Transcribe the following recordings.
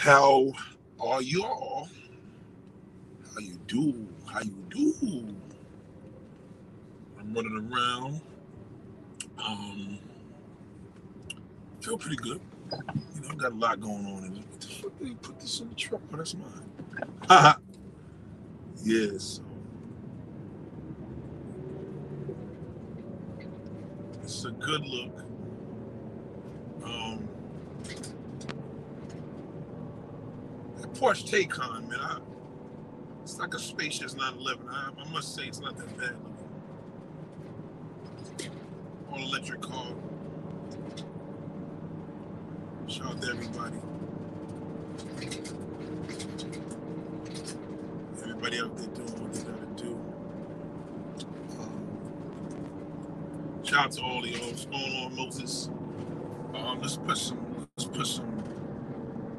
How are y'all? How you do? How you do? I'm running around. Um, feel pretty good. You know, got a lot going on. In. What the fuck did he put this in the truck? Oh, that's mine. Haha. yes. It's a good look. Um, Porsche Taycan, man, I, it's like a spacious 911. I, I must say, it's not that bad. All electric car. Shout out to everybody. Everybody out there doing what they gotta do. Um, shout out to all the. What's going on, Moses? Um, let's put some, let's put some,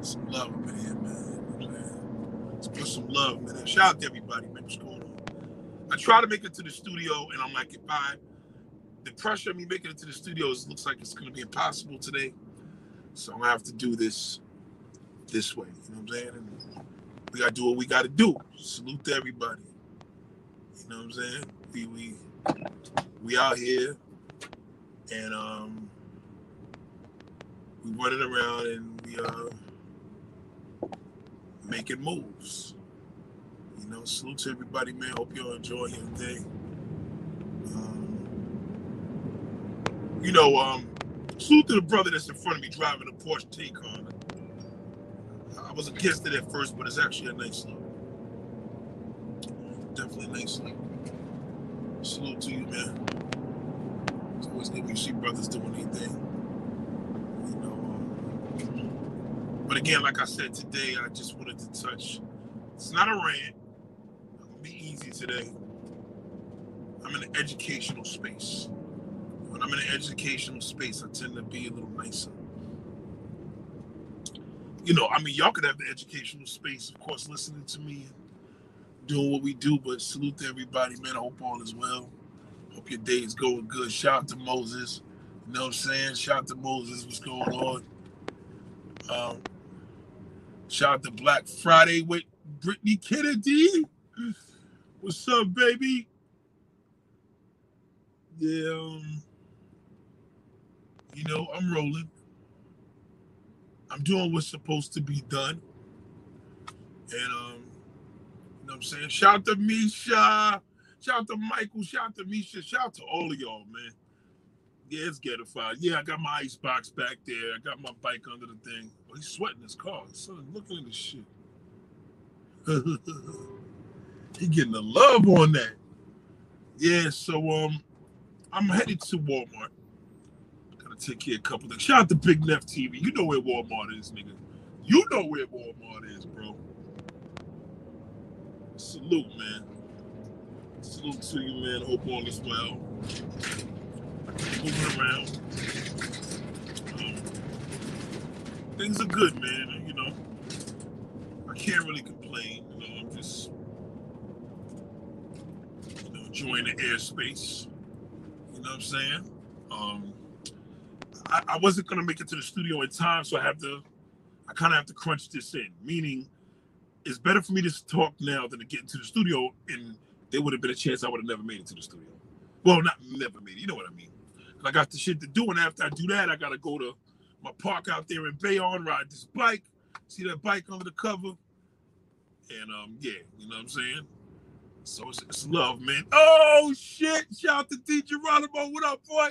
some love up in here, man. You know what I'm saying? Let's put some love, man. Shout out to everybody, man. What's going on? I try to make it to the studio, and I'm like, if I, the pressure of me making it to the studio looks like it's gonna be impossible today. So I'm gonna have to do this this way. You know what I'm saying? And we gotta do what we gotta do. Salute to everybody. You know what I'm saying? We we we out here and um we running around and we uh making moves. You know, salute to everybody, man. Hope y'all enjoy your day. Um, you know, um, salute to the brother that's in front of me driving a Porsche Taycan. I was against it at first, but it's actually a nice look. Definitely a nice look. Salute to you, man. It's always good when you see brothers doing anything. You know. um, but again, like I said today, I just wanted to touch. It's not a rant. Be easy today. I'm in an educational space. When I'm in an educational space, I tend to be a little nicer. You know, I mean, y'all could have the educational space, of course, listening to me and doing what we do, but salute to everybody, man. I hope all is well. Hope your day is going good. Shout out to Moses. You know what I'm saying? Shout out to Moses. What's going on? Um, shout out to Black Friday with Brittany Kennedy. What's up, baby? Yeah, um, you know, I'm rolling. I'm doing what's supposed to be done. And um, you know what I'm saying? Shout out to Misha. Shout out to Michael. Shout out to Misha. Shout out to all of y'all, man. Yeah, it's getified. Yeah, I got my ice box back there. I got my bike under the thing. Oh, he's sweating his car. Son, looking at this shit. he getting the love on that. Yeah, so um, I'm headed to Walmart. Gotta take care of a couple things. Shout out to Big Neff TV. You know where Walmart is, nigga. You know where Walmart is, bro. Salute, man. Salute to you, man. Hope all is well. Moving around. Um, things are good, man. You know, I can't really complain. You know, I'm just you enjoying the airspace. You know what I'm saying? Um, I, I wasn't gonna make it to the studio in time, so I have to. I kind of have to crunch this in. Meaning, it's better for me to talk now than to get into the studio, and there would have been a chance I would have never made it to the studio. Well, not never made it. You know what I mean? I got the shit to do, and after I do that, I gotta go to my park out there in Bayonne, ride this bike, see that bike under the cover, and um, yeah, you know what I'm saying. So it's, love, man. Oh shit! Shout out to D Geronimo. What up, boy?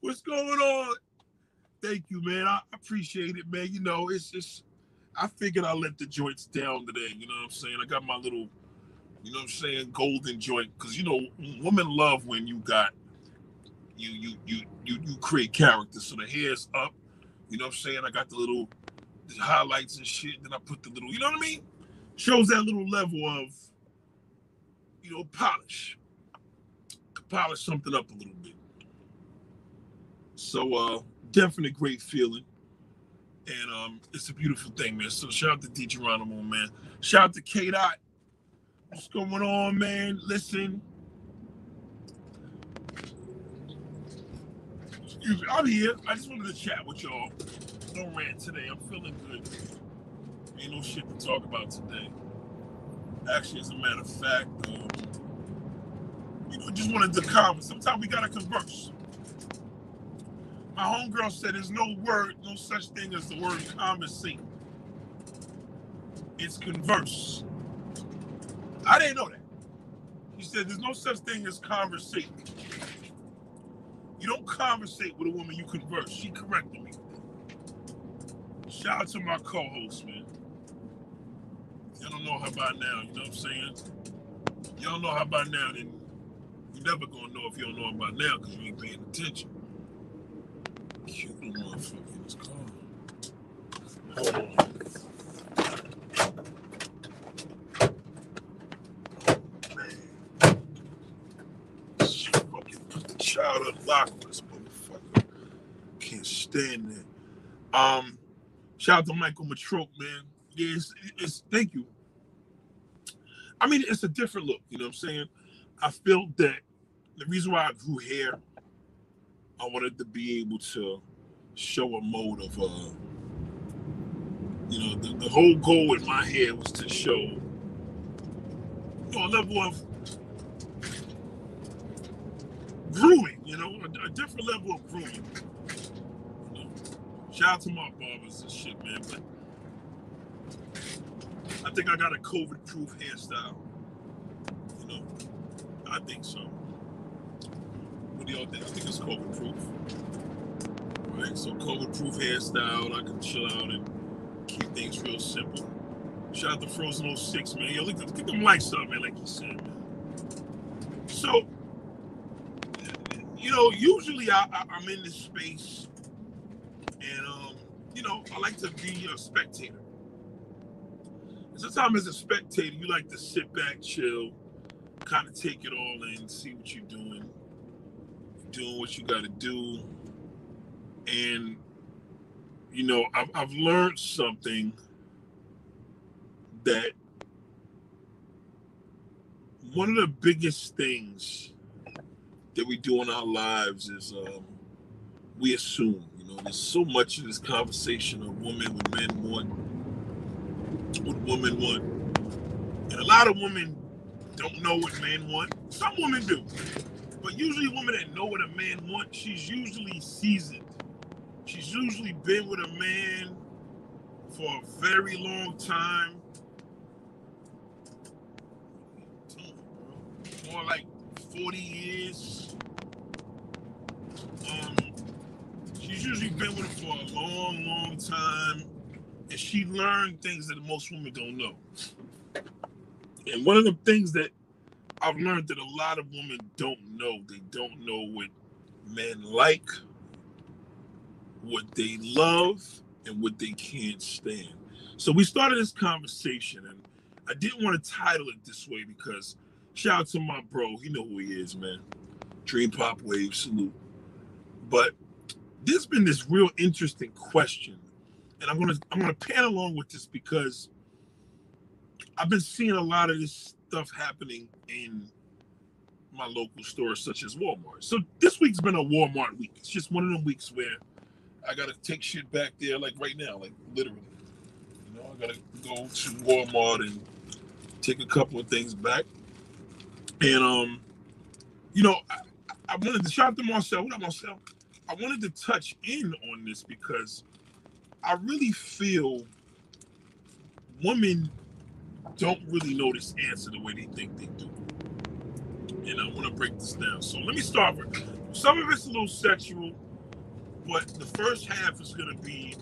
What's going on? Thank you, man. I appreciate it, man. You know, it's just I figured I let the joints down today. You know what I'm saying? I got my little, you know what I'm saying, golden joint. Cause you know, women love when you got you you you you you create character. So the hair's up. You know what I'm saying? I got the little the highlights and shit. Then I put the little, you know what I mean? Shows that little level of, polish. Could polish something up a little bit. So uh definitely great feeling. And um it's a beautiful thing, man. So shout out to D man. Shout out to K Dot. What's going on, man? Listen. Excuse me, I'm here. I just wanted to chat with y'all. No rant today. I'm feeling good. Ain't no shit to talk about today. Actually, as a matter of fact, um, you know, just wanted to converse. Sometimes we gotta converse. My homegirl said there's no word, no such thing as the word conversate. It's converse. I didn't know that. She said there's no such thing as conversate. You don't conversate with a woman, you converse. She corrected me. Shout out to my co-host, man. Y'all don't know how about now, you know what I'm saying? Y'all know how about now, then you never gonna know if you don't know about now because you ain't paying attention. Cute little motherfucker this car. Hold on. Man. This fucking put the child unlocked this motherfucker. Can't stand that. Um, shout out to Michael Matroke, man. Yeah, it's, it's thank you. I mean, it's a different look, you know what I'm saying? I felt that the reason why I grew hair, I wanted to be able to show a mode of uh you know, the, the whole goal with my hair was to show you know, a level of grooming, you know, a, a different level of grooming. You know, shout out to my barbers and shit, man, but I think I got a COVID proof hairstyle. You know, I think so. What do y'all think? I think it's COVID proof. Right? So COVID proof hairstyle, I can chill out and keep things real simple. Shout out to Frozen 06, man. Yo, look, at them lights up, man, like you said, man. So, you know, usually I, I, I'm in this space and, um, you know, I like to be a spectator. Sometimes as a spectator, you like to sit back, chill, kind of take it all in, see what you're doing, doing what you got to do. And, you know, I've, I've learned something that one of the biggest things that we do in our lives is um, we assume, you know, there's so much of this conversation of women with men want, what women want. And a lot of women don't know what men want. Some women do. But usually women that know what a man wants, she's usually seasoned. She's usually been with a man for a very long time. More like 40 years. Um, she's usually been with him for a long, long time. And she learned things that most women don't know. And one of the things that I've learned that a lot of women don't know, they don't know what men like, what they love, and what they can't stand. So we started this conversation, and I didn't want to title it this way because shout out to my bro, he know who he is, man. Dream Pop Wave salute. But there's been this real interesting question, and I'm gonna I'm gonna pan along with this because I've been seeing a lot of this stuff happening in my local stores such as Walmart. So this week's been a Walmart week. It's just one of them weeks where I gotta take shit back there, like right now, like literally. You know, I gotta go to Walmart and take a couple of things back. And um, you know, I, I wanted to shout out to Marcel. What up, Marcel? I wanted to touch in on this because I really feel women don't really know this answer the way they think they do. And I want to break this down. So let me start with some of it's a little sexual, but the first half is going to be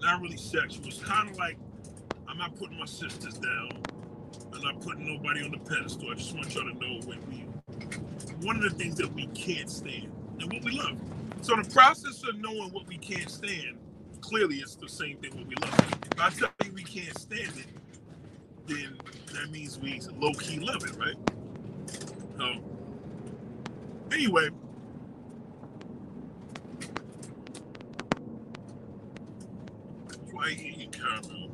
not really sexual. It's kind of like I'm not putting my sisters down. I'm not putting nobody on the pedestal. I just want y'all to know what we, one of the things that we can't stand and what we love. So the process of knowing what we can't stand, clearly it's the same thing what we love. It. If I tell you we can't stand it, then that means we low key love it, right? So, anyway, why eating caramel?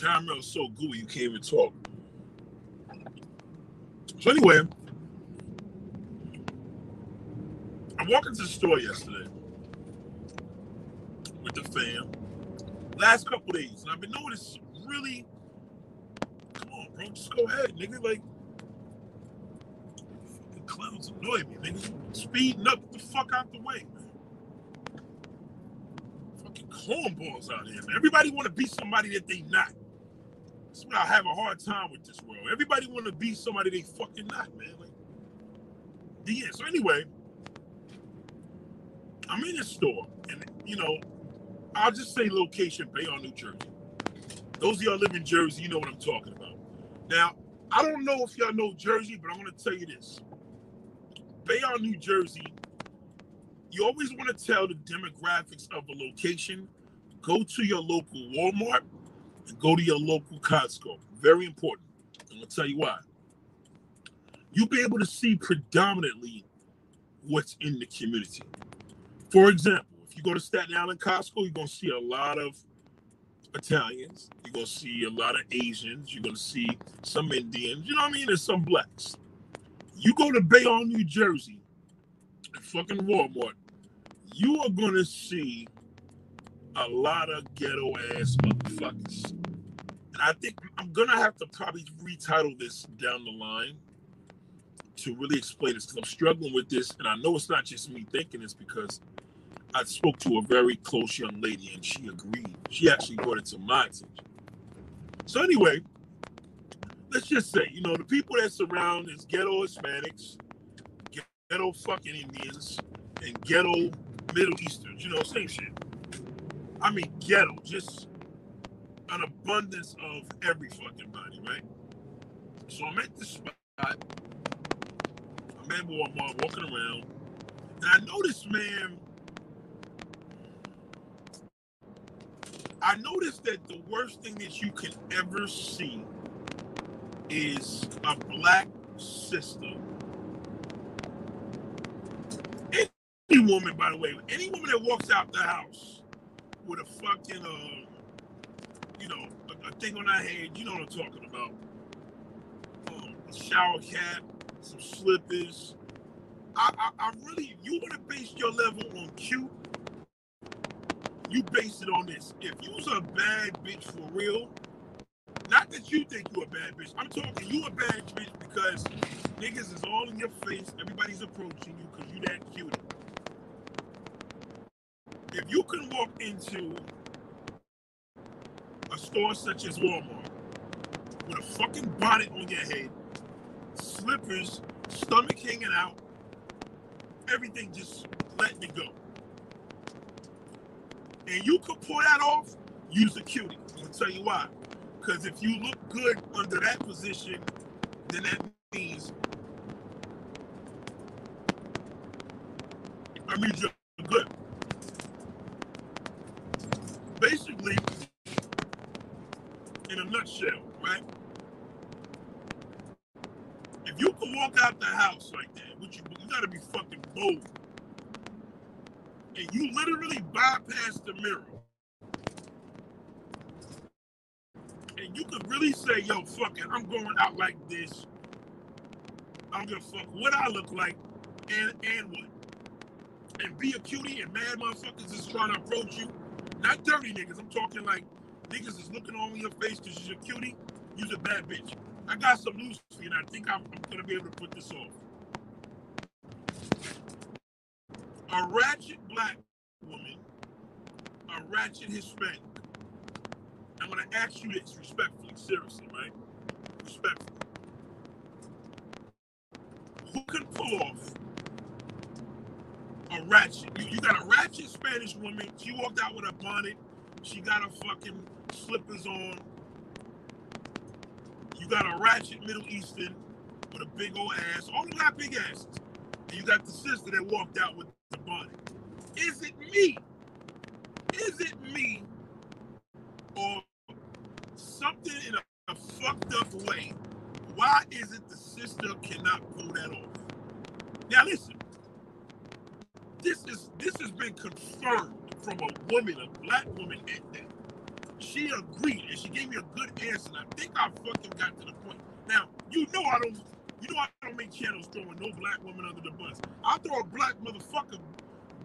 Caramel's so gooey you can't even talk. So anyway, I to the store yesterday with the fam last couple days, and I've been noticing really. Come on, bro, just go ahead, nigga. Like, fucking clowns annoy me, nigga. Speeding up the fuck out the way, man. Fucking cornballs out here, man. Everybody want to be somebody that they not. That's what I have a hard time with this world. Everybody want to be somebody they fucking not, man. Like, yeah. So anyway, I'm in a store, and you know, I'll just say location, Bayonne, New Jersey. Those of y'all live in Jersey, you know what I'm talking about. Now, I don't know if y'all know Jersey, but I'm gonna tell you this. Bayonne, New Jersey, you always want to tell the demographics of a location. Go to your local Walmart and go to your local Costco. Very important. I'm gonna tell you why. You'll be able to see predominantly what's in the community. For example, if you go to Staten Island Costco, you're gonna see a lot of Italians. You're gonna see a lot of Asians. You're gonna see some Indians. You know what I mean? There's some blacks. You go to Bayonne, New Jersey, fucking Walmart. You are gonna see a lot of ghetto ass motherfuckers. And I think I'm gonna have to probably retitle this down the line to really explain this because I'm struggling with this, and I know it's not just me thinking this because I spoke to a very close young lady and she agreed. She actually brought it to my attention. So anyway, let's just say, you know, the people that surround is ghetto Hispanics, ghetto fucking Indians, and ghetto Middle Easterns. You know, same shit. I mean, ghetto, just an abundance of every fucking body, right? So I'm at this spot. Walmart walking around, and I noticed, man, I noticed that the worst thing that you can ever see is a black sister. Any woman, by the way, any woman that walks out the house with a fucking, uh, you know, a, a thing on her head, you know what I'm talking about. Um, a shower cap, some slippers. I, I, I really, you want to base your level on cute you base it on this. If you's a bad bitch for real, not that you think you a bad bitch. I'm talking you a bad bitch because niggas is all in your face. Everybody's approaching you because you that cute. If you can walk into a store such as Walmart with a fucking bonnet on your head, slippers, stomach hanging out, everything just letting it go and you can pull that off, use a cutie. I'm gonna tell you why. Because if you look good under that position, then that means I mean you're good. Basically, in a nutshell, right? If you can walk out the house like that, which you, you gotta be fucking bold and you literally bypass the mirror. And you can really say, yo, fuck it, I'm going out like this. I'm gonna fuck what I look like and and what. And be a cutie and mad motherfuckers is trying to approach you. Not dirty niggas. I'm talking like niggas is looking on your face because you're a cutie. You're a bad bitch. I got some you, and I think I'm, I'm gonna be able to put this off. a ratchet black woman, a ratchet Hispanic. I'm going to ask you this respectfully, seriously, right? Respectfully. Who can pull off a ratchet? You, you got a ratchet Spanish woman. She walked out with a bonnet. She got her fucking slippers on. You got a ratchet Middle Eastern with a big old ass. All of got big asses. And you got the sister that walked out with the body. Is it me? Is it me? Or something in a, a fucked up way? Why is it the sister cannot pull that off? Now listen, this is this has been confirmed from a woman, a black woman at that. She agreed and she gave me a good answer. And I think I fucking got to the point. Now, you know I don't you know I don't make channels throwing no black woman under the bus. I throw a black motherfucker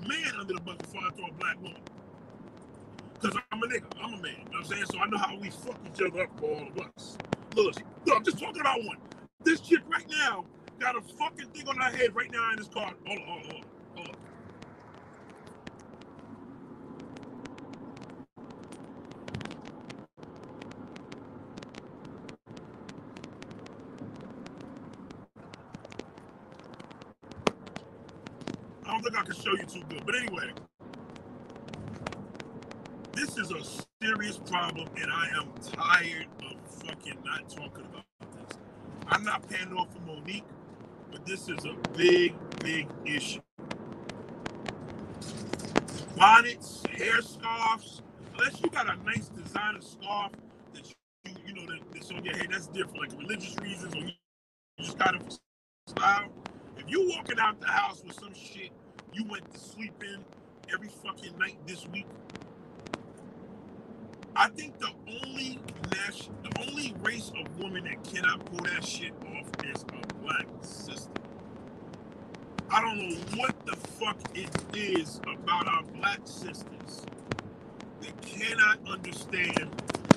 man under the bus before I throw a black woman. Because I'm a nigga. I'm a man. You know what I'm saying? So I know how we fuck each other up for all of us. Look, look, I'm just talking about one. This chick right now got a fucking thing on her head right now in this car. Hold on, hold on. Hold on. I don't think I can show you too good. But anyway, this is a serious problem, and I am tired of fucking not talking about this. I'm not paying off for Monique, but this is a big, big issue. Bonnets, hair scarves, unless you got a nice designer scarf that you, you know, that, that's on your head, that's different, like religious reasons, or you just got it for style. If you walking out the house with some shit you went to sleep in every fucking night this week, I think the only nation, the only race of women that cannot pull that shit off is a black sister. I don't know what the fuck it is about our black sisters that cannot understand.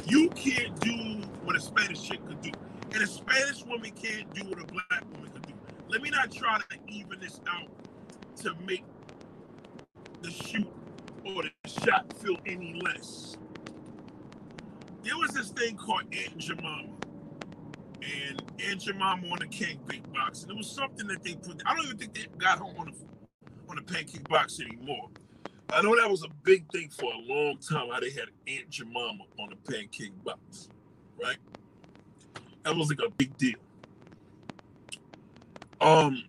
You can't do what a Spanish chick could do, and a Spanish woman can't do what a black woman could do. Let me not try to even this out to make the shoot or the shot feel any less. There was this thing called Aunt Jemima. And Aunt Jemima on the cake box. And it was something that they put, I don't even think they got her on the, on the pancake box anymore. I know that was a big thing for a long time, how they had Aunt Jemima on the pancake box, right? That was like a big deal. Um,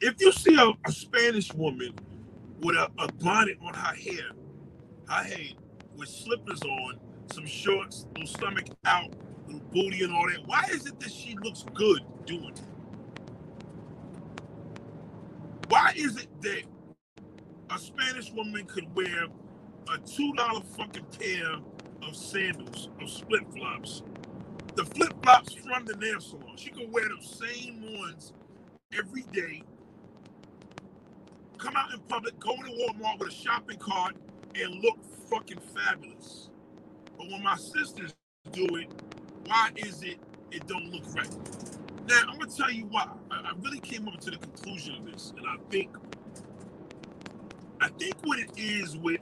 if you see a, a Spanish woman with a, a, bonnet on her hair, her head, with slippers on, some shorts, little stomach out, little booty and all that, why is it that she looks good doing it? Why is it that a Spanish woman could wear a two dollar fucking pair of sandals, of flip flops, the flip flops from the nail salon? She could wear the same ones every day come out in public, go to Walmart with a shopping cart, and look fucking fabulous. But when my sisters do it, why is it it don't look right? Now I'm gonna tell you why. I, I really came up to the conclusion of this, and I think I think what it is with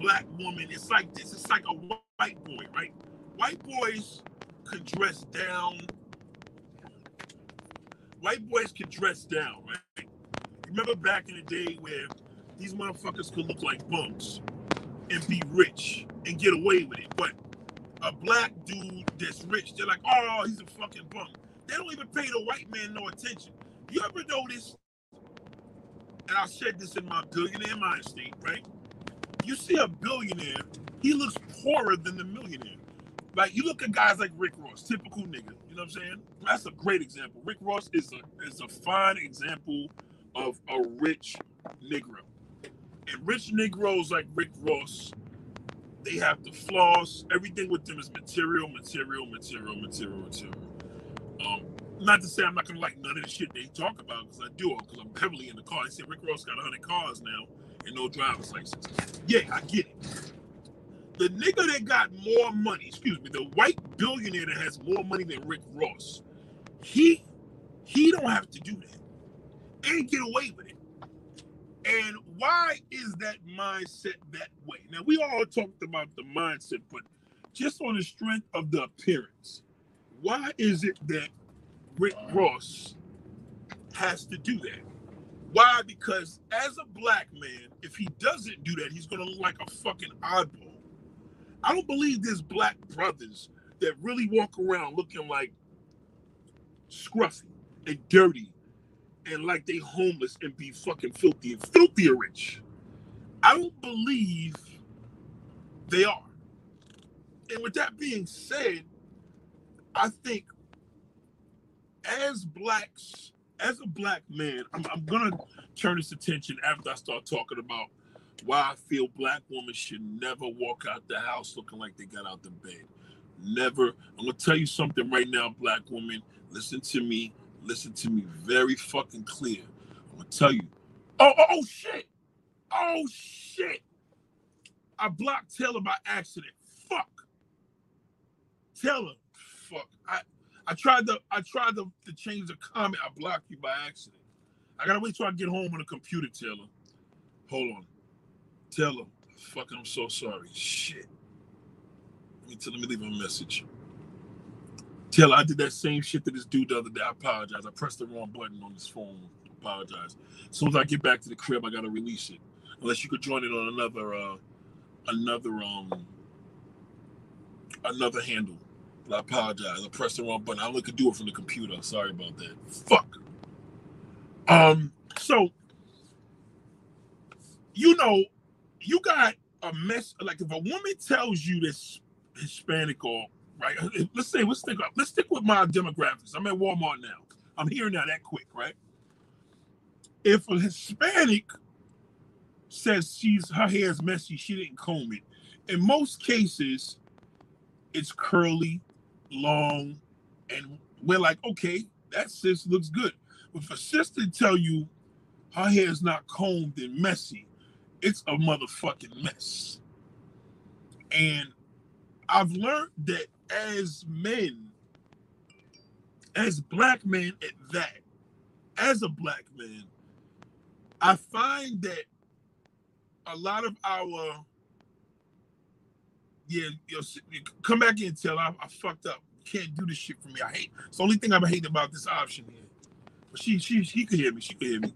black women, it's like this. It's like a white boy, right? White boys can dress down. White boys can dress down, right? Remember back in the day where these motherfuckers could look like bums and be rich and get away with it. But a black dude that's rich, they're like, oh, he's a fucking bum. They don't even pay the white man no attention. You ever notice, and I said this in my billionaire mind state, right? You see a billionaire, he looks poorer than the millionaire. Like you look at guys like Rick Ross, typical nigga. You know what I'm saying? That's a great example. Rick Ross is a is a fine example of a rich Negro. And rich Negroes like Rick Ross, they have the flaws. Everything with them is material, material, material, material, material. Um, not to say I'm not gonna like none of the shit they talk about because I do because I'm heavily in the car. I say Rick Ross got 100 cars now and no driver's license. Yeah, I get it. The nigga that got more money, excuse me, the white billionaire that has more money than Rick Ross, he he don't have to do that and get away with it. And why is that mindset that way? Now, we all talked about the mindset, but just on the strength of the appearance, why is it that Rick Ross has to do that? Why? Because as a black man, if he doesn't do that, he's to look like a fucking oddball. I don't believe there's black brothers that really walk around looking like scruffy and dirty and like they homeless and be fucking filthy and filthier rich. I don't believe they are. And with that being said, I think as blacks, as a black man, I'm, I'm gonna turn this attention after I start talking about why I feel black women should never walk out the house looking like they got out the bed. Never. I'm gonna tell you something right now, black woman. Listen to me listen to me very fucking clear. I'm gonna tell you. Oh, oh, oh shit. Oh shit! I blocked Taylor by accident. Fuck. Taylor. Fuck. I I tried to I tried to, to change the comment. I blocked you by accident. I gotta wait till I get home on the computer, Taylor. Hold on. Taylor. Fuck, I'm so sorry. Shit. Let me tell let me leave a message. Taylor, I did that same shit to this dude the other day. I apologize. I pressed the wrong button on this phone. apologize. As soon as I get back to the crib, I gotta release it. Unless you could join it on another uh another um another handle. But I apologize. I pressed the wrong button. I only could do it from the computer. Sorry about that. Fuck. Um, so you know, you got a mess like if a woman tells you this Hispanic or right, uh, let's say let's stick let's stick with my demographics. I'm at Walmart now. I'm here now that quick, right? If a Hispanic says she's her hair is messy, she didn't comb it. In most cases, it's curly, long, and we're like, okay, that sis looks good. But if a sister tell you her hair is not combed and messy, it's a motherfucking mess. And I've learned that as men, as black men at that, as a black man, I find that a lot of our yeah, yo, come back in, tell I, I fucked up. can't do this shit for me. I hate. It's the only thing I'm hating about this option here. But she, she, she could hear me. She could hear me.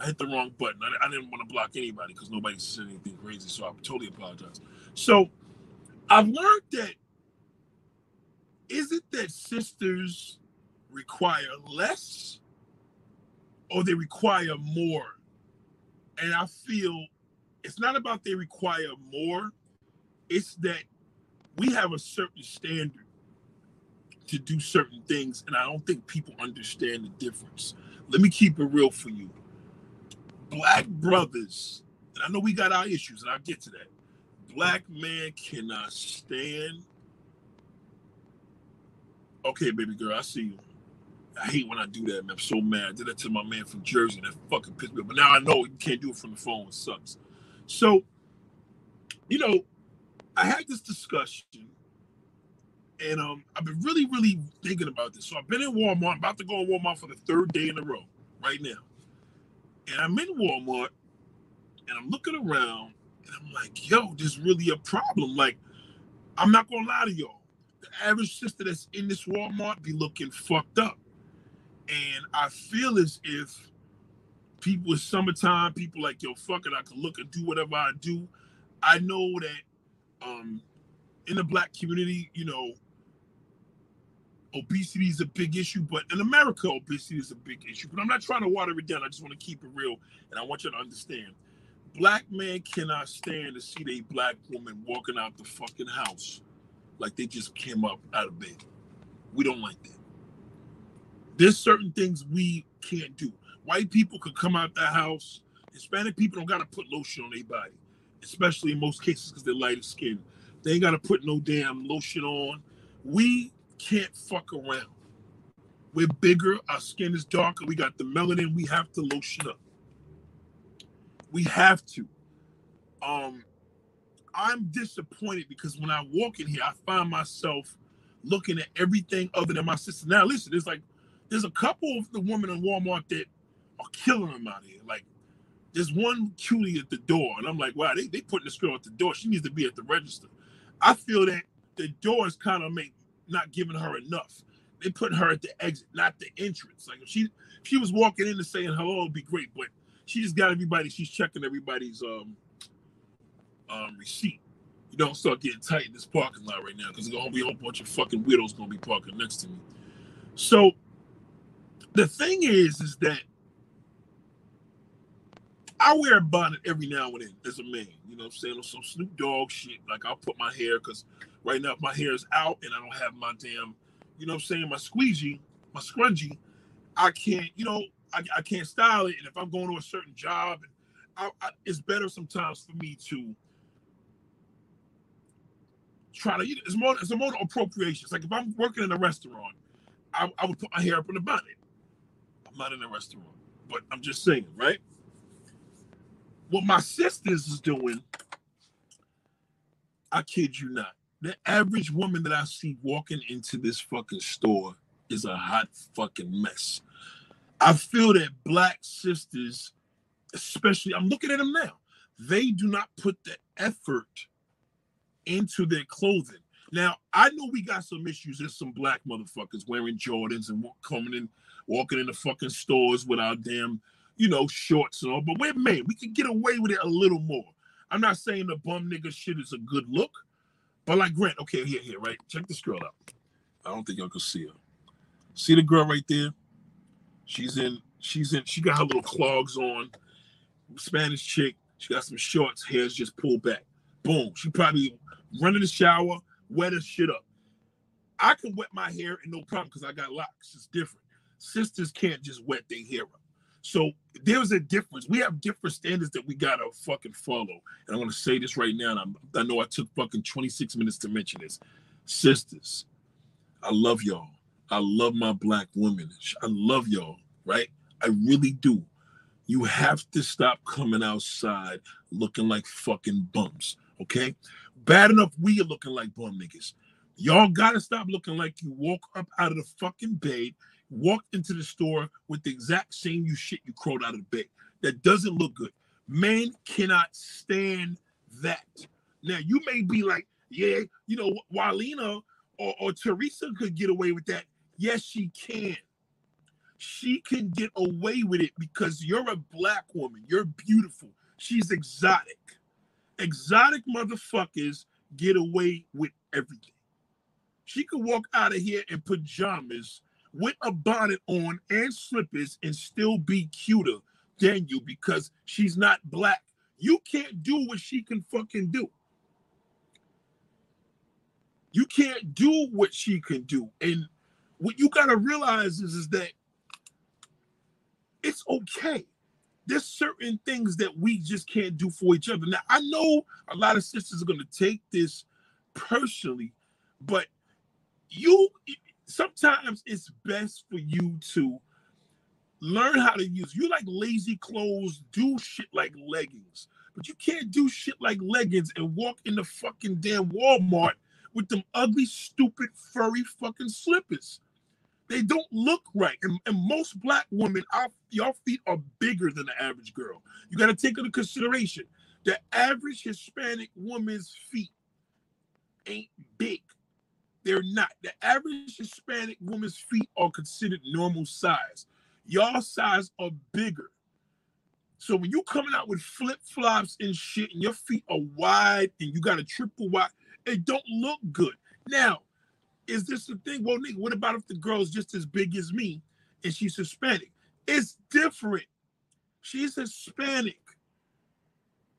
I hit the wrong button. I, I didn't want to block anybody because nobody said anything crazy. So I totally apologize. So I've learned that is it that sisters require less or they require more? And I feel it's not about they require more, it's that we have a certain standard to do certain things, and I don't think people understand the difference. Let me keep it real for you. Black brothers, and I know we got our issues, and I'll get to that. Black man cannot stand. Okay, baby girl, I see you. I hate when I do that, man. I'm so mad. I did that to my man from Jersey. That fucking pissed me off. But now I know you can't do it from the phone. It sucks. So, you know, I had this discussion, and um, I've been really, really thinking about this. So I've been in Walmart, I'm about to go in Walmart for the third day in a row right now, and I'm in Walmart, and I'm looking around, and I'm like, yo, there's really a problem. Like, I'm not gonna lie to y'all. The average sister that's in this Walmart be looking fucked up, and I feel as if people it's summertime, people like, yo, fuck it, I can look and do whatever I do. I know that um, in the black community, you know, obesity is a big issue, but in America, obesity is a big issue. But I'm not trying to water it down. I just want to keep it real, and I want you to understand. Black men cannot stand to see a black woman walking out the fucking house like they just came up out of bed. We don't like that. There's certain things we can't do. White people could come out the house. Hispanic people don't gotta put lotion on their body especially in most cases because they're lighter skinned. They ain't got to put no damn lotion on. We can't fuck around. We're bigger, our skin is darker, we got the melanin, we have to lotion up. We have to. Um, I'm disappointed because when I walk in here, I find myself looking at everything other than my sister. Now, listen, there's like there's a couple of the women in Walmart that are killing them out here. Like there's one cutie at the door, and I'm like, wow, they they putting this girl at the door. She needs to be at the register. I feel that the doors kind of make not giving her enough. They put her at the exit, not the entrance. Like if she if she was walking in and saying hello, it'd be great, but she just got everybody. She's checking everybody's um um receipt. You don't start getting tight in this parking lot right now because there's gonna be a whole bunch of fucking widows gonna be parking next to me. So the thing is, is that I wear a bonnet every now and then as a man. You know what I'm saying? Some Snoop Dogg shit. Like I'll put my hair because right now my hair is out and I don't have my damn, you know what I'm saying, my squeegee, my scrunchie. I can't, you know, I, I can't style it. And if I'm going to a certain job, I, I, it's better sometimes for me to try to. It's more. It's a more appropriation. It's like if I'm working in a restaurant, I, I would put my hair up in a bonnet. I'm not in a restaurant, but I'm just saying, right? what my sisters is doing, I kid you not. The average woman that I see walking into this fucking store is a hot fucking mess. I feel that black sisters, especially, I'm looking at them now, they do not put the effort into their clothing. Now, I know we got some issues. There's some black motherfuckers wearing Jordans and coming in, walking in the fucking stores with our damn, you know, shorts and all. But we're men. We can get away with it a little more. I'm not saying the bum nigga shit is a good look, but like Grant, okay, here, here, right? Check this girl out. I don't think y'all can see her. See the girl right there? She's in, she's in, she got her little clogs on. Spanish chick. She got some shorts, hair's just pulled back. Boom. She probably running the shower, wet her shit up. I can wet my hair and no problem because I got locks. It's different. Sisters can't just wet their hair up. So there's a difference. We have different standards that we gotta fucking follow. And I want to say this right now. And I'm, i know I took fucking 26 minutes to mention this. Sisters, I love y'all. I love my black women. I love y'all, right? I really do. You have to stop coming outside looking like fucking bums, okay? Bad enough we are looking like bum niggas. Y'all gotta stop looking like you woke up out of the fucking bed, walked into the store with the exact same you shit you crawled out of the bed. That doesn't look good. Men cannot stand that. Now you may be like, yeah, you know, Walina or, or Teresa could get away with that. Yes, she can. She can get away with it because you're a black woman. You're beautiful. She's exotic. Exotic motherfuckers get away with everything. She could walk out of here in pajamas with a bonnet on and slippers and still be cuter than you because she's not black. You can't do what she can fucking do. You can't do what she can do. And what you got to realize is, is that it's okay. There's certain things that we just can't do for each other. Now, I know a lot of sisters are to take this personally, but you sometimes it's best for you to learn how to use. You like lazy clothes, do shit like leggings, but you can't do shit like leggings and walk in the fucking damn Walmart with them ugly, stupid, furry fucking slippers. They don't look right. And, and most black women, our, your feet are bigger than the average girl. You got to take into consideration the average Hispanic woman's feet ain't big. They're not. The average Hispanic woman's feet are considered normal size. Y'all size are bigger. So when you coming out with flip flops and shit, and your feet are wide, and you got a triple wide, it don't look good. Now, is this the thing? Well, nigga, what about if the girl's just as big as me and she's Hispanic? It's different. She's Hispanic.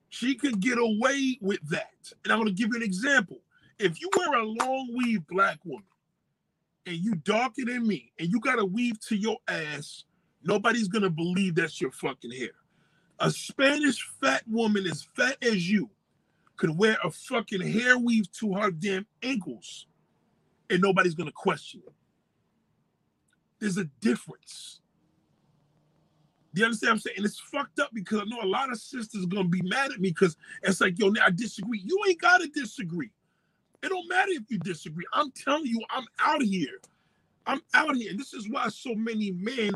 She could get away with that. And I'm going to give you an example. If you wear a long weave black woman and you darker than me and you got a weave to your ass, nobody's to believe that's your fucking hair. A Spanish fat woman as fat as you could wear a fucking hair weave to her damn ankles and nobody's going to question it. There's a difference. Do you understand what I'm saying? And it's fucked up because I know a lot of sisters are going to be mad at me because it's like, yo, I disagree. You ain't got to disagree. It don't matter if you disagree. I'm telling you, I'm out of here. I'm out here. And this is why so many men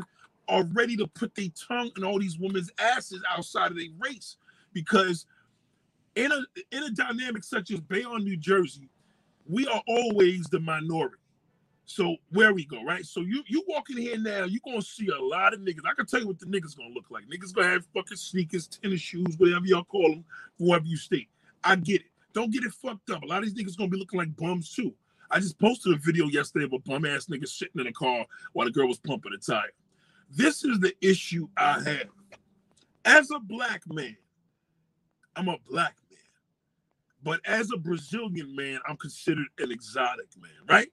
are ready to put their tongue in all these women's asses outside of their race. Because in a in a dynamic such as Bayonne, New Jersey, we are always the minority. So where we go, right? So you you walk in here now, you're gonna see a lot of niggas. I can tell you what the niggas gonna look like. Niggas gonna have fucking sneakers, tennis shoes, whatever y'all call them, wherever you stay. I get it. Don't get it fucked up. A lot of these niggas gonna be looking like bums too. I just posted a video yesterday of a bum ass nigga sitting in a car while the girl was pumping a tire. This is the issue I have. As a black man, I'm a black man. but as a Brazilian man, I'm considered an exotic man, right?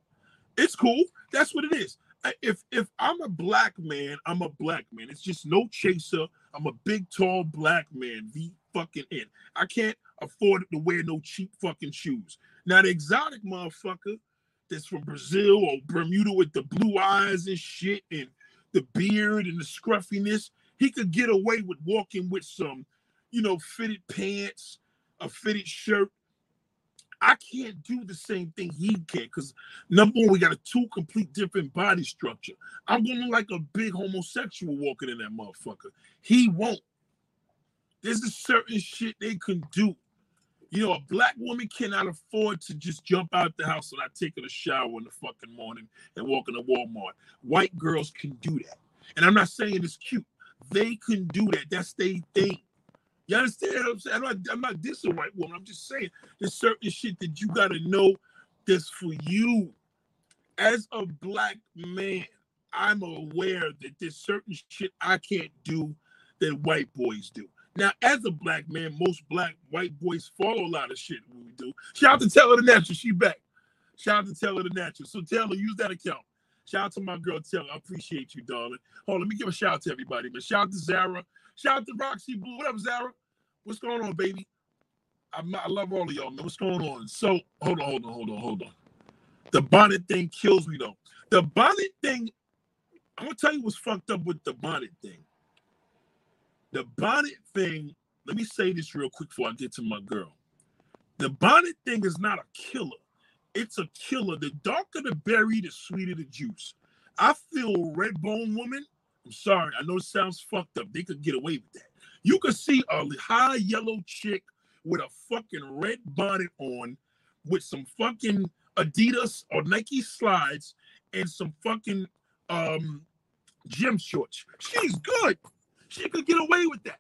It's cool. That's what it is. If if I'm a black man, I'm a black man. It's just no chaser. I'm a big, tall black man. The fucking in. I can't afford to wear no cheap fucking shoes. Now the exotic motherfucker that's from Brazil or Bermuda with the blue eyes and shit and the beard and the scruffiness, he could get away with walking with some you know, fitted pants, a fitted shirt. I can't do the same thing he can because number one, we got a two complete different body structure. I'm gonna look like a big homosexual walking in that motherfucker. He won't. There's a certain shit they can do. You know, a black woman cannot afford to just jump out the house without taking a shower in the fucking morning and walking to Walmart. White girls can do that. And I'm not saying it's cute. They can do that. That's their thing. You understand what I'm saying? I'm not, I'm not dissing white woman. I'm just saying there's certain shit that you gotta know that's for you. As a black man, I'm aware that there's certain shit I can't do that white boys do. Now, as a black man, most black white boys follow a lot of shit we do. Shout out to Taylor the Natural, she back. Shout out to Taylor the Natural. So Taylor, use that account. Shout out to my girl Taylor. I appreciate you, darling. Hold on, let me give a shout out to everybody, man. Shout out to Zara. Shout out to Roxy Blue. What up, Zara? What's going on, baby? I, I love all of y'all, man. What's going on? So hold on, hold on, hold on, hold on. The bonnet thing kills me though. The bonnet thing, I'm gonna tell you what's fucked up with the bonnet thing. The bonnet thing, let me say this real quick before I get to my girl. The bonnet thing is not a killer. It's a killer. The darker the berry, the sweeter the juice. I feel red bone woman. I'm sorry, I know it sounds fucked up. They could get away with that. You could see a high yellow chick with a fucking red bonnet on, with some fucking Adidas or Nike slides and some fucking um gym shorts. She's good. She could get away with that.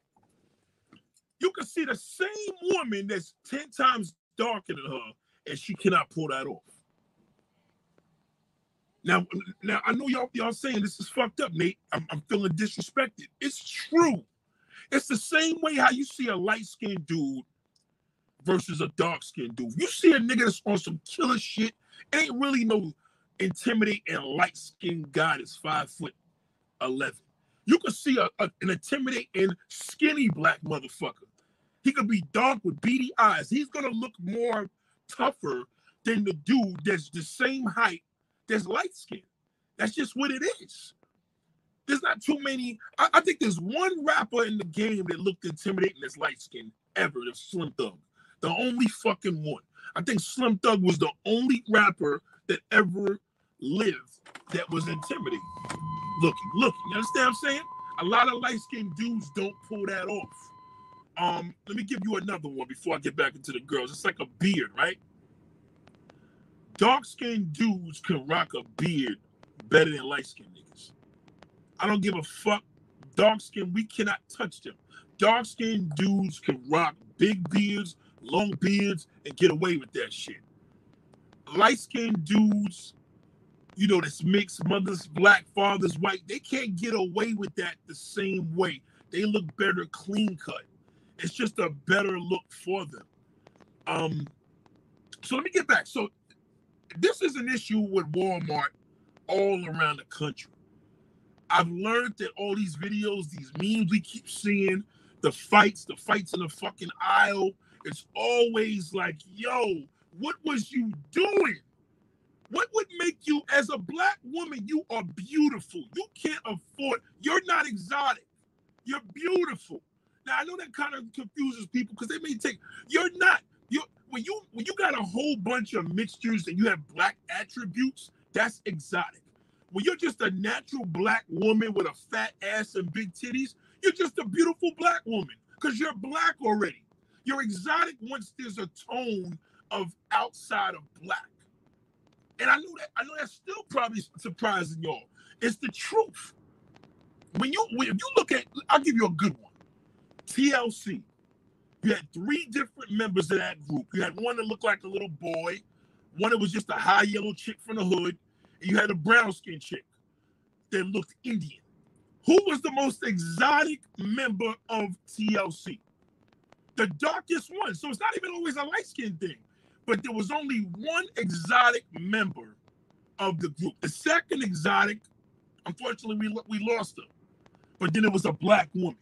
You can see the same woman that's 10 times darker than her, and she cannot pull that off. Now, now I know y'all y'all saying this is fucked up, Nate. I'm, I'm feeling disrespected. It's true. It's the same way how you see a light-skinned dude versus a dark-skinned dude. You see a nigga that's on some killer shit, ain't really no intimidating light-skinned guy that's five foot eleven. You could see a, a, an intimidating, skinny black motherfucker. He could be dark with beady eyes. He's gonna look more tougher than the dude that's the same height that's light skinned. That's just what it is. There's not too many. I, I, think there's one rapper in the game that looked intimidating as light skinned ever. That's Slim Thug. The only fucking one. I think Slim Thug was the only rapper that ever lived that was intimidating looking, looking. You understand what I'm saying? A lot of light skinned dudes don't pull that off. Um, let me give you another one before I get back into the girls. It's like a beard, right? Dark skinned dudes can rock a beard better than light skinned niggas. I don't give a fuck. Dark skin, we cannot touch them. Dark skinned dudes can rock big beards, long beards, and get away with that shit. Light skinned dudes you know, this mixed mothers, black fathers, white, they can't get away with that the same way. They look better clean cut. It's just a better look for them. Um, so let me get back. So this is an issue with Walmart all around the country. I've learned that all these videos, these memes we keep seeing, the fights, the fights in the fucking aisle, it's always like, yo, what was you doing? What would make you, as a black woman, you are beautiful. You can't afford, you're not exotic. You're beautiful. Now I know that kind of confuses people because they may take, you're not, you when you when you got a whole bunch of mixtures and you have black attributes, that's exotic. When you're just a natural black woman with a fat ass and big titties, you're just a beautiful black woman because you're black already. You're exotic once there's a tone of outside of black. And I know that I know that's still probably surprising y'all. It's the truth. When you when you look at, I'll give you a good one. TLC. You had three different members of that group. You had one that looked like a little boy, one that was just a high yellow chick from the hood, and you had a brown skin chick that looked Indian. Who was the most exotic member of TLC? The darkest one. So it's not even always a light skin thing but there was only one exotic member of the group. The second exotic, unfortunately, we we lost her, but then it was a black woman.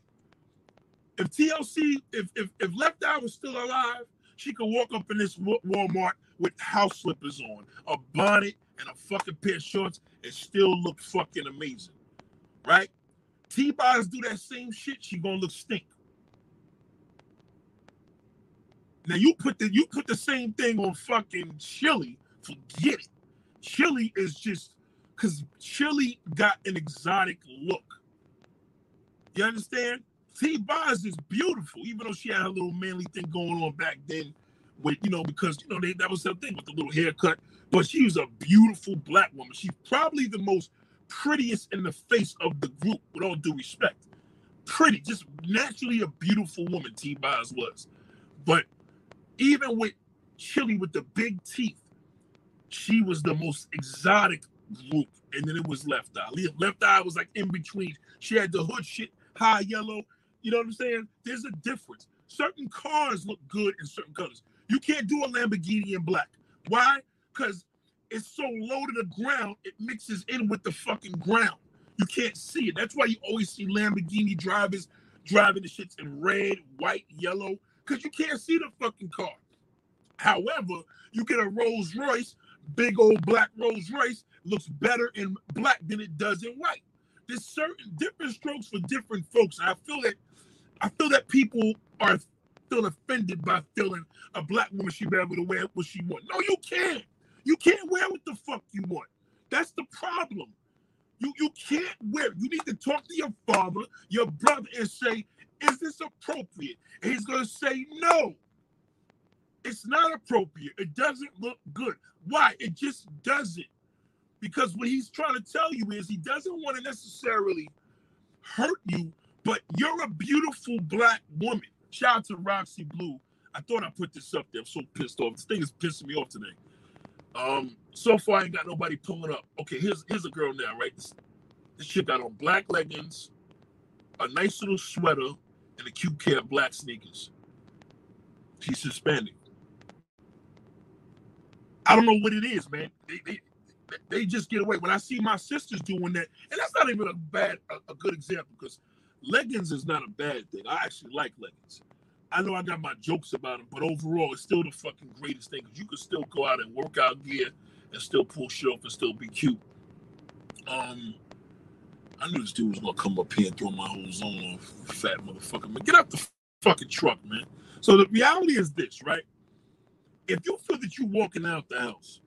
If TLC, if if, if Left Eye was still alive, she could walk up in this Walmart with house slippers on, a bonnet, and a fucking pair of shorts, and still look fucking amazing, right? T-Boz do that same shit, she gonna look stink. Now you put the you put the same thing on fucking Chilli. Forget it. Chilli is just because Chilli got an exotic look. You understand? T Boz is beautiful, even though she had a little manly thing going on back then. With you know, because you know they, that was her thing with the little haircut. But she was a beautiful black woman. She's probably the most prettiest in the face of the group, with all due respect. Pretty, just naturally a beautiful woman. T Boz was, but even with Chilli with the big teeth, she was the most exotic group. And then it was Left Eye. Left Eye was like in between. She had the hood shit, high yellow. You know what I'm saying? There's a difference. Certain cars look good in certain colors. You can't do a Lamborghini in black. Why? Because it's so low to the ground, it mixes in with the fucking ground. You can't see it. That's why you always see Lamborghini drivers driving the shits in red, white, yellow, because you can't see the fucking car. However, you get a Rolls Royce, big old black Rolls Royce, looks better in black than it does in white. There's certain different strokes for different folks. I feel that I feel that people are feel offended by feeling a black woman should be able to wear what she wants. No, you can't. You can't wear what the fuck you want. That's the problem. You you can't wear. You need to talk to your father, your brother, and say, "Is this appropriate?" He's gonna say, "No." It's not appropriate. It doesn't look good. Why? It just doesn't. Because what he's trying to tell you is he doesn't want to necessarily hurt you, but you're a beautiful black woman. Shout out to Roxy Blue. I thought I put this up there. I'm so pissed off. This thing is pissing me off today. Um, so far I ain't got nobody pulling up. Okay, here's here's a girl now, right? This, this got on black leggings, a nice little sweater, and the cute pair of black sneakers. She's suspended. I don't know what it is, man. They, they, they just get away. When I see my sisters doing that, and that's not even a bad, a, a good example because leggings is not a bad thing. I actually like leggings. I know I got my jokes about them, but overall, it's still the fucking greatest thing because you can still go out and work out gear and still pull shit off and still be cute. Um, I knew this dude was gonna come up here and throw my whole zone off. Fat motherfucker, man, get out the fucking truck, man. So the reality is this, right? If you feel that you're walking out the house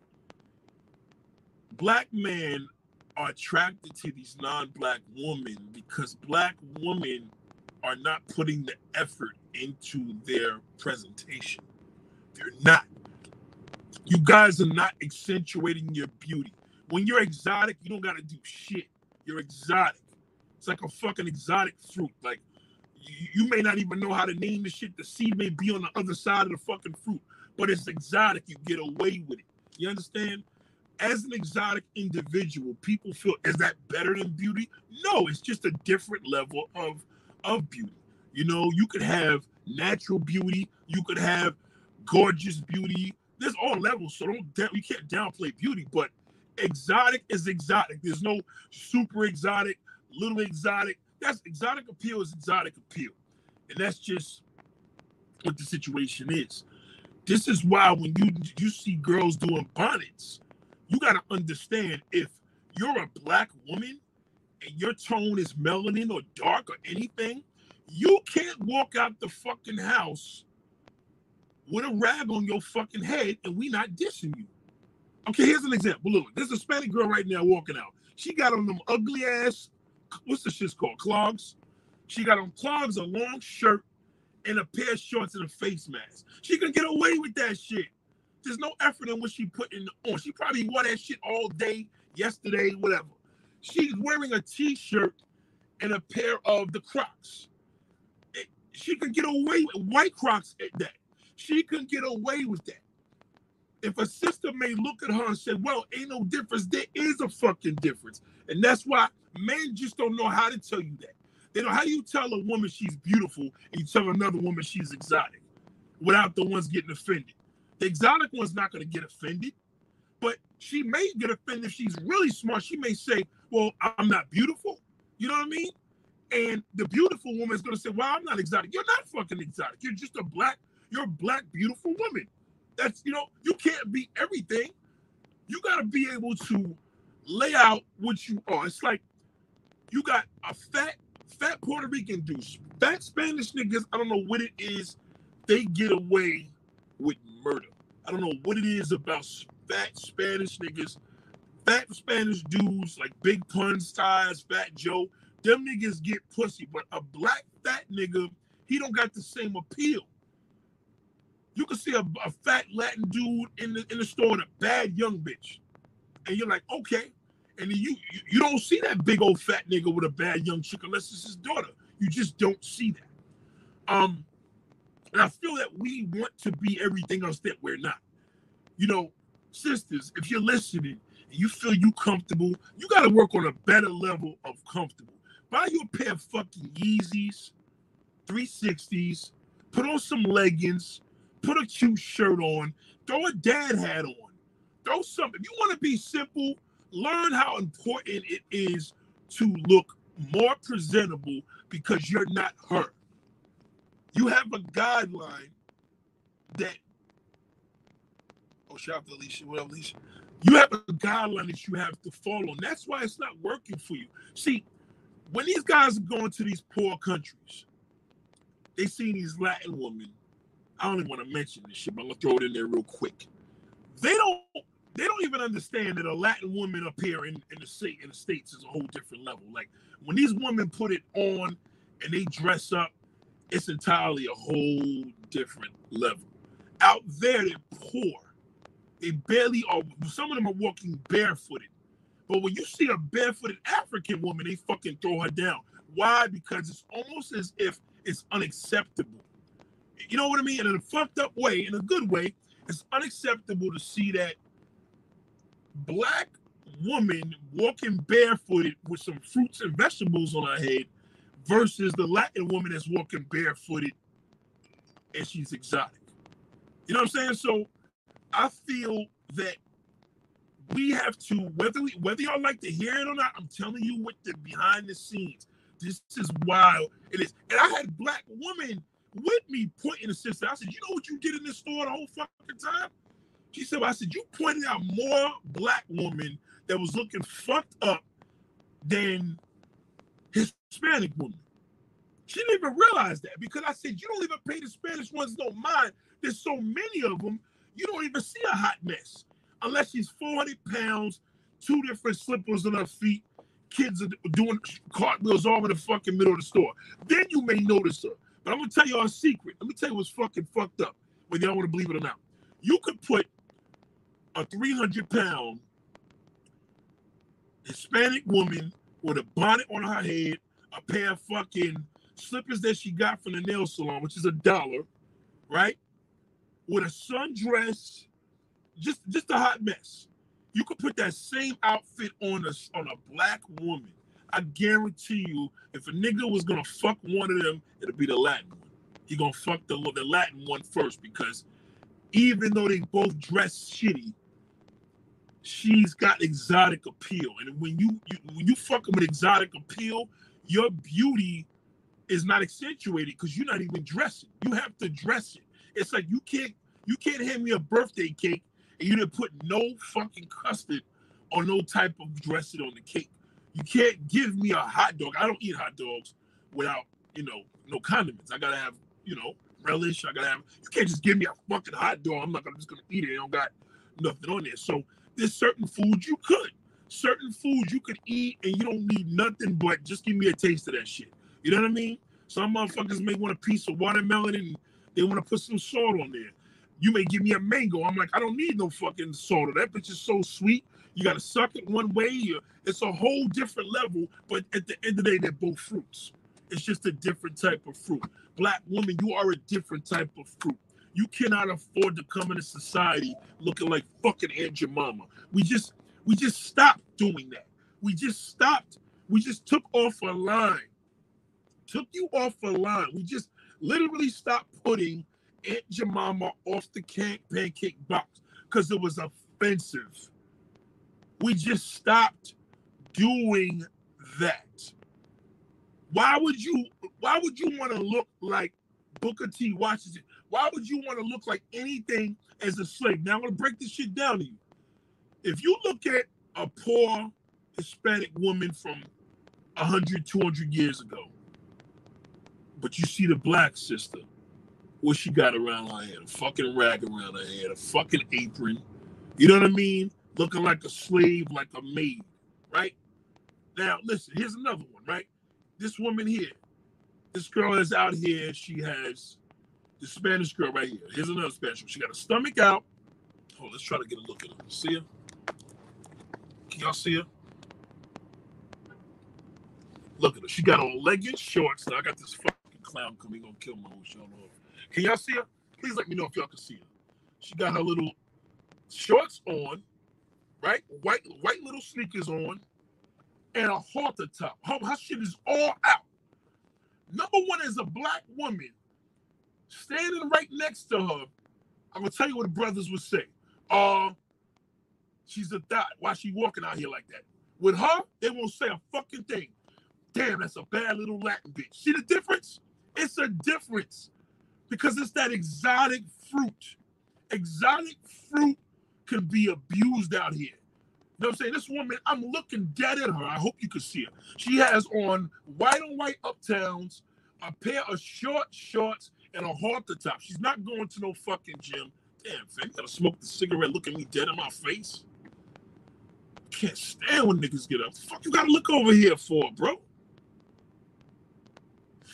black men are attracted to these non-black women because black women are not putting the effort into their presentation. They're not. You guys are not accentuating your beauty. When you're exotic, you don't gotta do shit. You're exotic. It's like a fucking exotic fruit. Like you, you may not even know how to name the shit. The seed may be on the other side of the fucking fruit, but it's exotic. You get away with it. You understand? as an exotic individual, people feel is that better than beauty? No, it's just a different level of of beauty. You know, you could have natural beauty, you could have gorgeous beauty. There's all levels, so don't you can't downplay beauty, but exotic is exotic. There's no super exotic, little exotic. That's exotic appeal is exotic appeal. And that's just what the situation is. This is why when you you see girls doing bonnets, you got to understand if you're a black woman and your tone is melanin or dark or anything, you can't walk out the fucking house with a rag on your fucking head and we not dissing you. Okay, here's an example. Look, there's a Hispanic girl right now walking out. She got on them ugly ass, what's the shit called? Clogs. She got on clogs, a long shirt, and a pair of shorts and a face mask. She can get away with that shit. There's no effort in what she put in on. She probably wore that shit all day, yesterday, whatever. She's wearing a t-shirt and a pair of the Crocs. It, she can get away with white Crocs at that. She can get away with that. If a sister may look at her and say, "Well, ain't no difference," there is a fucking difference, and that's why men just don't know how to tell you that. They don't know how do you tell a woman she's beautiful and you tell another woman she's exotic without the ones getting offended. The exotic one's not going to get offended, but she may get offended if she's really smart. She may say, Well, I'm not beautiful. You know what I mean? And the beautiful woman is going to say, Well, I'm not exotic. You're not fucking exotic. You're just a black, you're a black, beautiful woman. That's, you know, you can't be everything. You got to be able to lay out what you are. It's like you got a fat, fat Puerto Rican dude, fat Spanish niggas. I don't know what it is. They get away with murder. I don't know what it is about fat Spanish niggas, fat Spanish dudes like Big Pun size, Fat Joe. Them niggas get pussy, but a black fat nigga, he don't got the same appeal. You can see a, a fat Latin dude in the in the store with a bad young bitch, and you're like, okay. And you, you you don't see that big old fat nigga with a bad young chick unless it's his daughter. You just don't see that. Um, and I feel that we want to be everything else that we're not. You know, sisters, if you're listening and you feel you comfortable, you got to work on a better level of comfortable. Buy you a pair of fucking Yeezys, 360s, put on some leggings, put a cute shirt on, throw a dad hat on, throw something. If you want to be simple, learn how important it is to look more presentable because you're not her. You have a guideline that oh shout out to Alicia, what up, Alicia? You have a guideline that you have to follow, and that's why it's not working for you. See, when these guys are going to these poor countries, they see these Latin women. I don't even want to mention this shit, but I'm gonna throw it in there real quick. They don't they don't even understand that a Latin woman up here in, in the state in the states is a whole different level. Like when these women put it on and they dress up, it's entirely a whole different level. Out there, they're poor. They barely are. Some of them are walking barefooted. But when you see a barefooted African woman, they fucking throw her down. Why? Because it's almost as if it's unacceptable. You know what I mean? in a fucked up way, in a good way, it's unacceptable to see that black woman walking barefooted with some fruits and vegetables on her head versus the Latin woman that's walking barefooted and she's exotic. You know what I'm saying? So I feel that we have to whether we, whether y'all like to hear it or not. I'm telling you what the behind the scenes. This is wild. It is, and I had black women with me pointing the sister. I said, "You know what you did in this store the whole fucking time?" She said, "I said you pointed out more black women that was looking fucked up than Hispanic women." She didn't even realize that because I said, "You don't even pay the Spanish ones no mind. There's so many of them. You don't even see a hot mess." unless she's 400 pounds, two different slippers on her feet, kids are doing cartwheels all in the fucking middle of the store. Then you may notice her. But I'm gonna tell y'all a secret. Let me tell you what's fucking fucked up, whether y'all want to believe it or not. You could put a 300 pound Hispanic woman with a bonnet on her head, a pair of fucking slippers that she got from the nail salon, which is a dollar, right? With a sundress just just a hot mess. You could put that same outfit on a on a black woman. I guarantee you, if a nigga was gonna fuck one of them, it'd be the Latin one. He gonna fuck the the Latin one first because even though they both dress shitty, she's got exotic appeal. And when you, you when you fuck them with exotic appeal, your beauty is not accentuated because you're not even dressing. You have to dress it. It's like you can't you can't hand me a birthday cake and you didn't put no fucking custard or no type of dressing on the cake. You can't give me a hot dog. I don't eat hot dogs without, you know, no condiments. I gotta have, you know, relish. I gotta have. You can't just give me a fucking hot dog. I'm not gonna just gonna eat it. It don't got nothing on there. So there's certain foods you could, certain foods you could eat, and you don't need nothing but just give me a taste of that shit. You know what I mean? Some motherfuckers may want a piece of watermelon and they want to put some salt on there. You may give me a mango. I'm like, I don't need no fucking soda. That bitch is so sweet. You got to suck it one way. It's a whole different level. But at the end of the day, they're both fruits. It's just a different type of fruit. Black woman, you are a different type of fruit. You cannot afford to come into society looking like fucking Aunt Jemima. We just we just stopped doing that. We just stopped. We just took off a line. Took you off a line. We just literally stopped putting Aunt Jemima off the pancake box because it was offensive. We just stopped doing that. Why would you why would you want to look like Booker T Washington? Why would you want to look like anything as a slave? Now I'm gonna break this shit down to you. If you look at a poor Hispanic woman from 100, 200 years ago, but you see the black sister, what she got around her head, a fucking rag around her head, a fucking apron. You know what I mean? Looking like a slave, like a maid, right? Now, listen, here's another one, right? This woman here, this girl is out here. She has the Spanish girl right here. Here's another Spanish one. She got a stomach out. Oh, let's try to get a look at her. See her? Can y'all see her? Look at her. She got on leggings, shorts. Now I got this fucking clown coming. Gonna kill my whole show. Can y'all see her? Please let me know if y'all can see her. She got her little shorts on, right? White white little sneakers on, and a halter top. Her, her shit is all out. Number one is a black woman standing right next to her. I'm gonna tell you what the brothers would say. Uh, she's a thot. Why she walking out here like that? With her, they won't say a fucking thing. Damn, that's a bad little Latin bitch. See the difference? It's a difference because it's that exotic fruit. Exotic fruit can be abused out here. You know what I'm saying? This woman, I'm looking dead at her. I hope you can see her. She has on white on white uptowns, a pair of short shorts, and a halter top. She's not going to no fucking gym. Damn, you gotta smoke the cigarette, looking me dead in my face. Can't stand when niggas get up. Fuck you gotta look over here for, bro?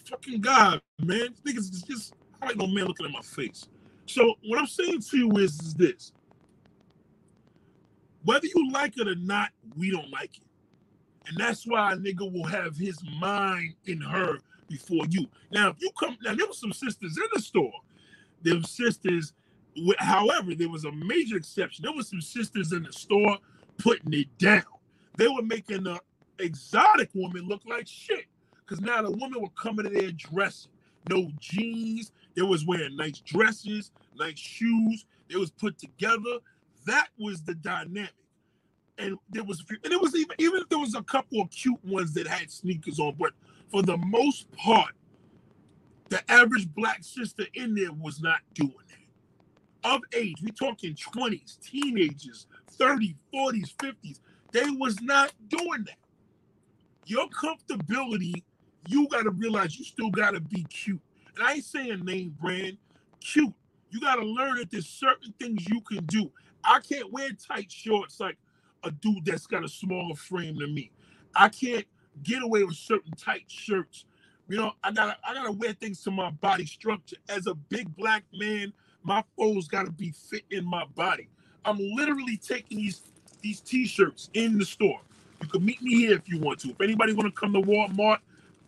Fucking God, man. Niggas is just I like no man looking at my face. So what I'm saying to you is, is this. Whether you like it or not, we don't like it. And that's why a nigga will have his mind in her before you. Now, if you come, now there were some sisters in the store. Were sisters, however, there was a major exception. There were some sisters in the store putting it down. They were making the exotic woman look like shit. Because now the woman were coming in there dressing. No jeans. They was wearing nice dresses, nice shoes. They was put together. That was the dynamic. And there was, a few, and it was even, even if there was a couple of cute ones that had sneakers on, but for the most part, the average black sister in there was not doing that. Of age, we talking 20s, teenagers, 30s, 40s, 50s. They was not doing that. Your comfortability, you got to realize you still got to be cute. And I ain't saying name brand, cute. You got to learn that there's certain things you can do. I can't wear tight shorts like a dude that's got a smaller frame than me. I can't get away with certain tight shirts. You know, I gotta I gotta wear things to my body structure. As a big black man, my clothes gotta be fit in my body. I'm literally taking these these t-shirts in the store. You can meet me here if you want to. If anybody want to come to Walmart,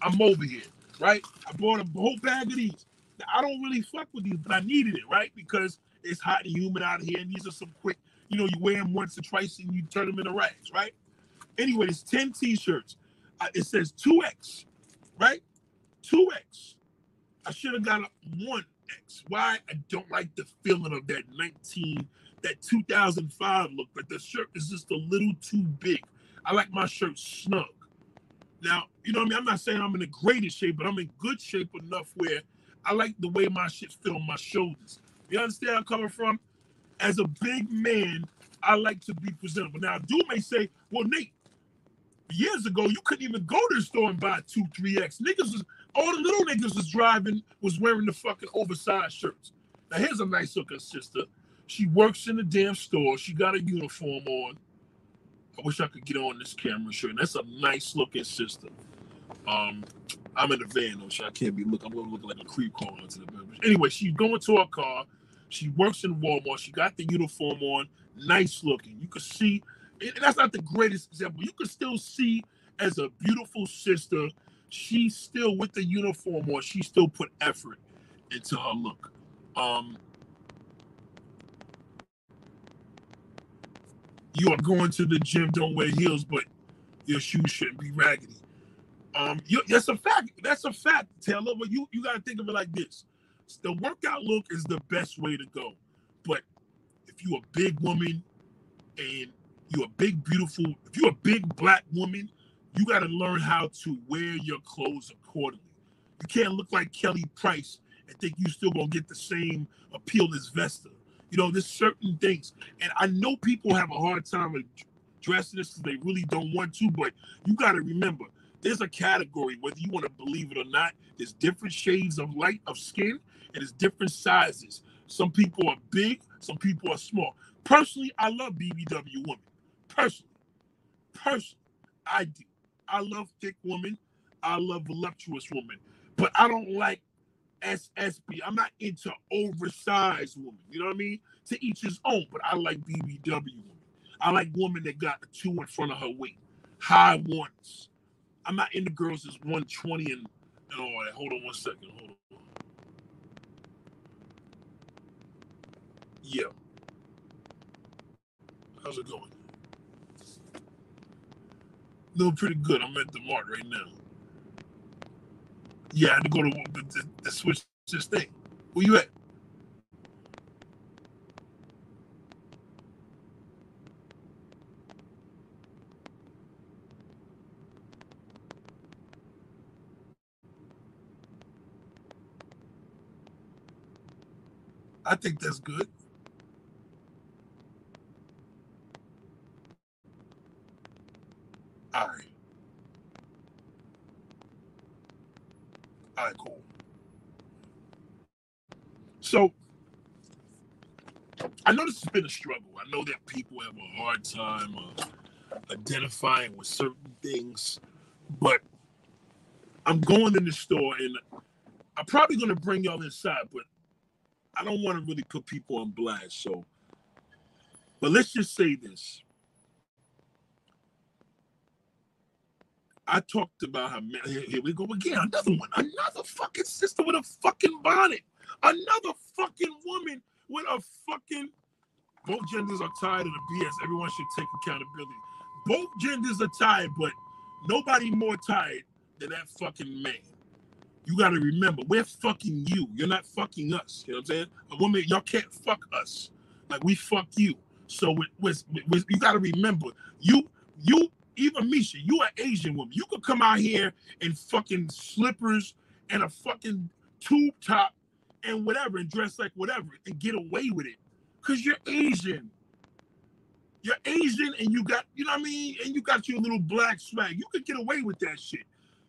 I'm over here, right? I bought a whole bag of these. Now, I don't really fuck with these, but I needed it, right? Because it's hot and humid out here, and these are some quick, you know, you wear them once or twice and you turn them into rags, right? Anyway, it's 10 t-shirts uh, it says 2x, right? 2x. I should have got a 1x. Why? I don't like the feeling of that 19, that 2005 look, but the shirt is just a little too big. I like my shirt snug. Now, you know what I mean? I'm not saying I'm in the greatest shape, but I'm in good shape enough where I like the way my shit fit on my shoulders. You understand where I'm coming from? As a big man, I like to be presentable. Now, dude may say, well, Nate, years ago, you couldn't even go to the store and buy two, three X. Niggas was all the little niggas was driving, was wearing the fucking oversized shirts. Now here's a nice looking sister. She works in the damn store. She got a uniform on. I wish I could get on this camera shirt. That's a nice looking sister. Um, I'm in the van though, so I can't be looking. I'm gonna look like a creep calling into the beverage. Anyway, she's going to her car. She works in Walmart. She got the uniform on. Nice looking. You can see and that's not the greatest example. You can still see as a beautiful sister, she's still with the uniform on. She still put effort into her look. Um, you are going to the gym, don't wear heels, but your shoes shouldn't be raggedy. Um, you, that's a fact. That's a fact, Taylor. But you you got to think of it like this: the workout look is the best way to go. But if you're a big woman and you're a big, beautiful, if you're a big black woman, you got to learn how to wear your clothes accordingly. You can't look like Kelly Price and think you still gonna get the same appeal as Vesta. You know, there's certain things, and I know people have a hard time addressing this because they really don't want to, but you got to remember, there's a category, whether you want to believe it or not. There's different shades of light of skin, and it's different sizes. Some people are big, some people are small. Personally, I love BBW women. Personally, personally, I do. I love thick women. I love voluptuous women, but I don't like SSB. I'm not into oversized women. You know what I mean? To each his own. But I like BBW women. I like women that got a two in front of her weight, high ones. I'm not into girls that's 120 and, and all that. Hold on one second. Hold on. Yeah. How's it going? Doing pretty good. I'm at the mart right now. Yeah, I had to go to the, the, switch this thing. Where you at? I think that's good. All right. All right, cool. So I know this has been a struggle. I know that people have a hard time uh, identifying with certain things, but I'm going in the store and I'm probably going to bring y'all inside, but I don't want to really put people on blast. So, but let's just say this. I talked about how here we go again. Another one, another fucking sister with a fucking bonnet, another fucking woman with a fucking. Both genders are tired of the BS. Everyone should take accountability. Both genders are tired, but nobody more tired than that fucking man. You got to remember, we're fucking you. You're not fucking us. You know what I'm saying? A woman, y'all can't fuck us. Like we fuck you. So with, with, with you got to remember, you, you, even Misha, you an Asian woman. You could come out here in fucking slippers and a fucking tube top and whatever and dress like whatever and get away with it because you're Asian. You're Asian and you got, you know what I mean? And you got your little black swag. You could get away with that shit.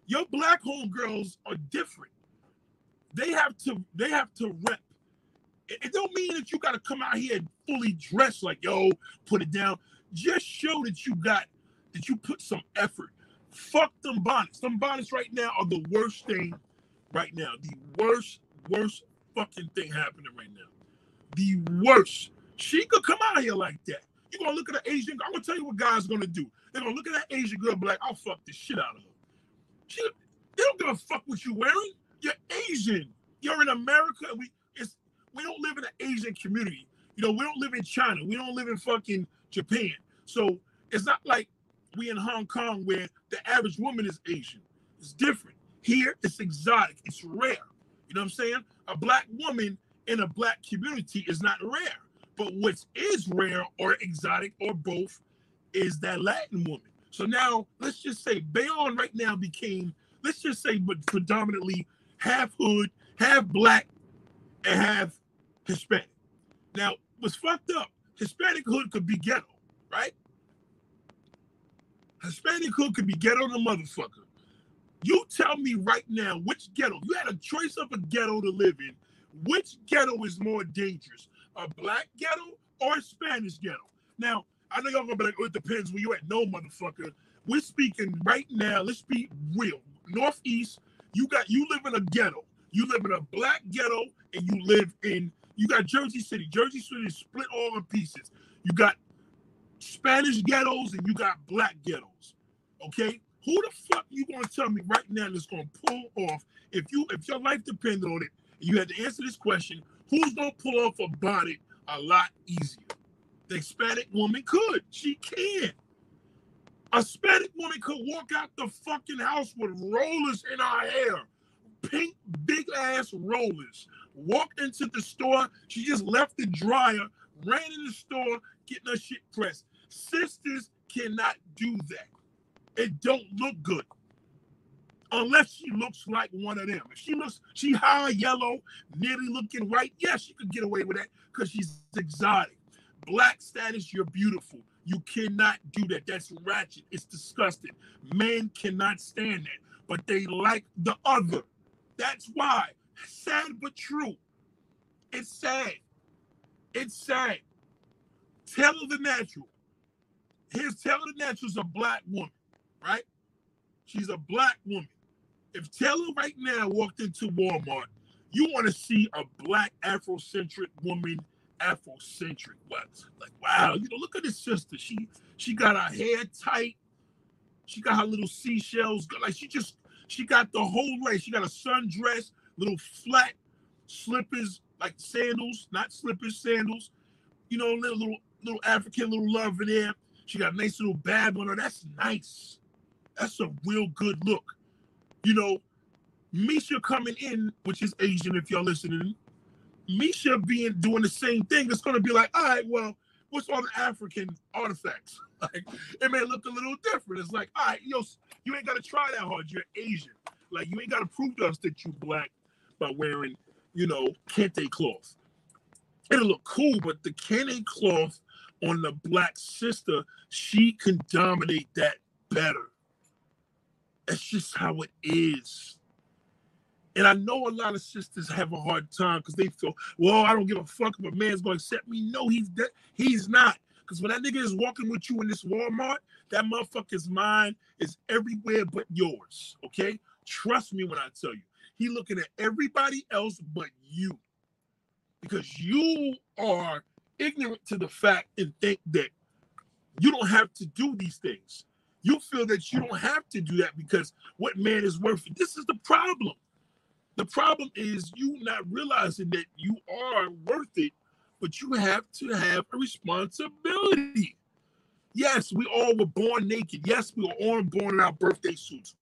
Your black homegirls are different. They have to they have to rep. It, it don't mean that you got to come out here fully dressed like yo, put it down. Just show that you got that you put some effort. Fuck them bonnets. Them bonnets right now are the worst thing right now. The worst, worst fucking thing happening right now. The worst. She could come out here like that. You're gonna look at an Asian. Girl. I'm gonna tell you what guys gonna do. They're gonna look at that Asian girl, be like, I'll fuck the shit out of her. She, they don't give a fuck what you're wearing. You're Asian. You're in America. We it's we don't live in an Asian community. You know, we don't live in China. We don't live in fucking Japan. So it's not like we in Hong Kong where the average woman is Asian. It's different. Here it's exotic. It's rare. You know what I'm saying? A black woman in a black community is not rare. But what is rare or exotic or both is that Latin woman. So now let's just say Bayonne right now became, let's just say, but predominantly half hood, half black, and half Hispanic. Now, what's fucked up, Hispanic hood could be ghetto, right? Hispanic hood could be ghetto the motherfucker. You tell me right now which ghetto, you had a choice of a ghetto to live in. Which ghetto is more dangerous, a black ghetto or a Spanish ghetto? Now, I know y'all gonna be like, oh, it depends where you at. No, motherfucker. We're speaking right now. Let's be real. Northeast, you got you live in a ghetto. You live in a black ghetto, and you live in you got Jersey City. Jersey City is split all in pieces. You got Spanish ghettos and you got black ghettos. Okay, who the fuck you gonna tell me right now that's gonna pull off if you if your life depended on it? You had to answer this question. Who's gonna pull off a body a lot easier? The Hispanic woman could. She can. A Hispanic woman could walk out the fucking house with rollers in her hair, pink big ass rollers. Walked into the store. She just left the dryer, ran in the store, getting her shit pressed. Sisters cannot do that. It don't look good. Unless she looks like one of them. If she looks, she high yellow, nearly looking white, yeah, she could get away with that because she's exotic black status, you're beautiful. You cannot do that. That's ratchet. It's disgusting. Men cannot stand that, but they like the other. That's why, sad but true, It's sad. It's sad. Taylor the Natural. Here's Taylor the Natural is a black woman, right? She's a black woman. If Taylor right now walked into Walmart, you want to see a black Afrocentric woman, Afrocentric. What? Like, wow, you know, look at this sister. She she got her hair tight. She got her little seashells. Like she just she got the whole lace. She got a sundress, little flat slippers, like sandals, not slippers, sandals. You know, little little little African little love in there. She got a nice little bag on her. That's nice. That's a real good look. You know, Misha coming in, which is Asian, if y'all listening, Misha being doing the same thing, it's gonna be like, all right, well, what's all the African artifacts? Like, it may look a little different. It's like, all right, yo, you ain't gotta try that hard. You're Asian. Like, you ain't gotta prove to us that you black by wearing, you know, kente cloth. It'll look cool, but the kente cloth on the black sister, she can dominate that better. That's just how it is. And I know a lot of sisters have a hard time because they feel, well, I don't give a fuck if a man's to accept me. No, he's de- he's not. Because when that nigga is walking with you in this Walmart, that motherfucker's mind is everywhere but yours. Okay? Trust me when I tell you. He looking at everybody else but you. Because you are ignorant to the fact and think that you don't have to do these things. You feel that you don't have to do that because what man is worth it. This is the problem. The problem is you not realizing that you are worth it, but you have to have a responsibility. Yes, we all were born naked. Yes, we were all born in our birthday suits.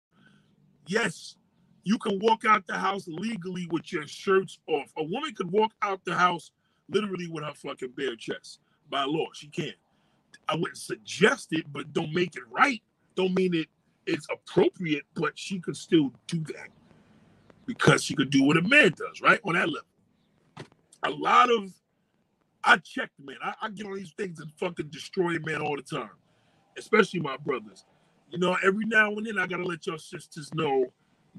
Yes, you can walk out the house legally with your shirts off. A woman could walk out the house literally with her fucking bare chest. By law, she can. I wouldn't suggest it, but don't make it right. Don't mean it it's appropriate, but she could still do that because she could do what a man does, right? On that level. A lot of I check, man. I, I get on these things and fucking destroy man all the time, especially my brothers. You know, every now and then I gotta let your sisters know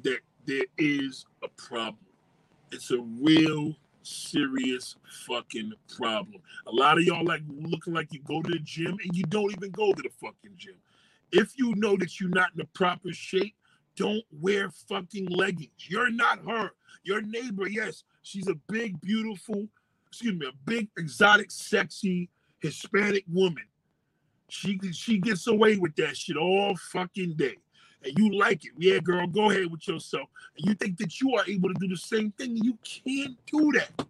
that there is a problem. It's a real serious fucking problem. A lot of y'all like looking like you go to the gym and you don't even go to the fucking gym. If you know that you're not in the proper shape, don't wear fucking leggings. You're not her. Your neighbor, yes, she's a big, beautiful, excuse me, a big, exotic, sexy Hispanic woman. She she gets away with that shit all fucking day. And you like it. Yeah, girl, go ahead with yourself. And you think that you are able to do the same thing. You can't do that.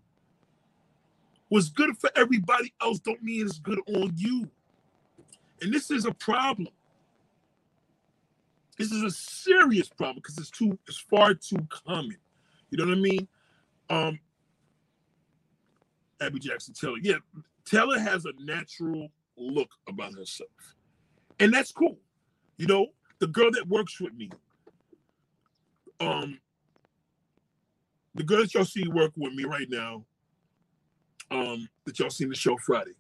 What's good for everybody else don't mean it's good on you. And this is a problem. This is a serious problem because it's too it's far too common. You know what I mean? Um Abby Jackson Taylor. Yeah, Taylor has a natural look about herself. And that's cool. You know, the girl that works with me, um, the girl that y'all see working with me right now, um, that y'all seen the show Friday,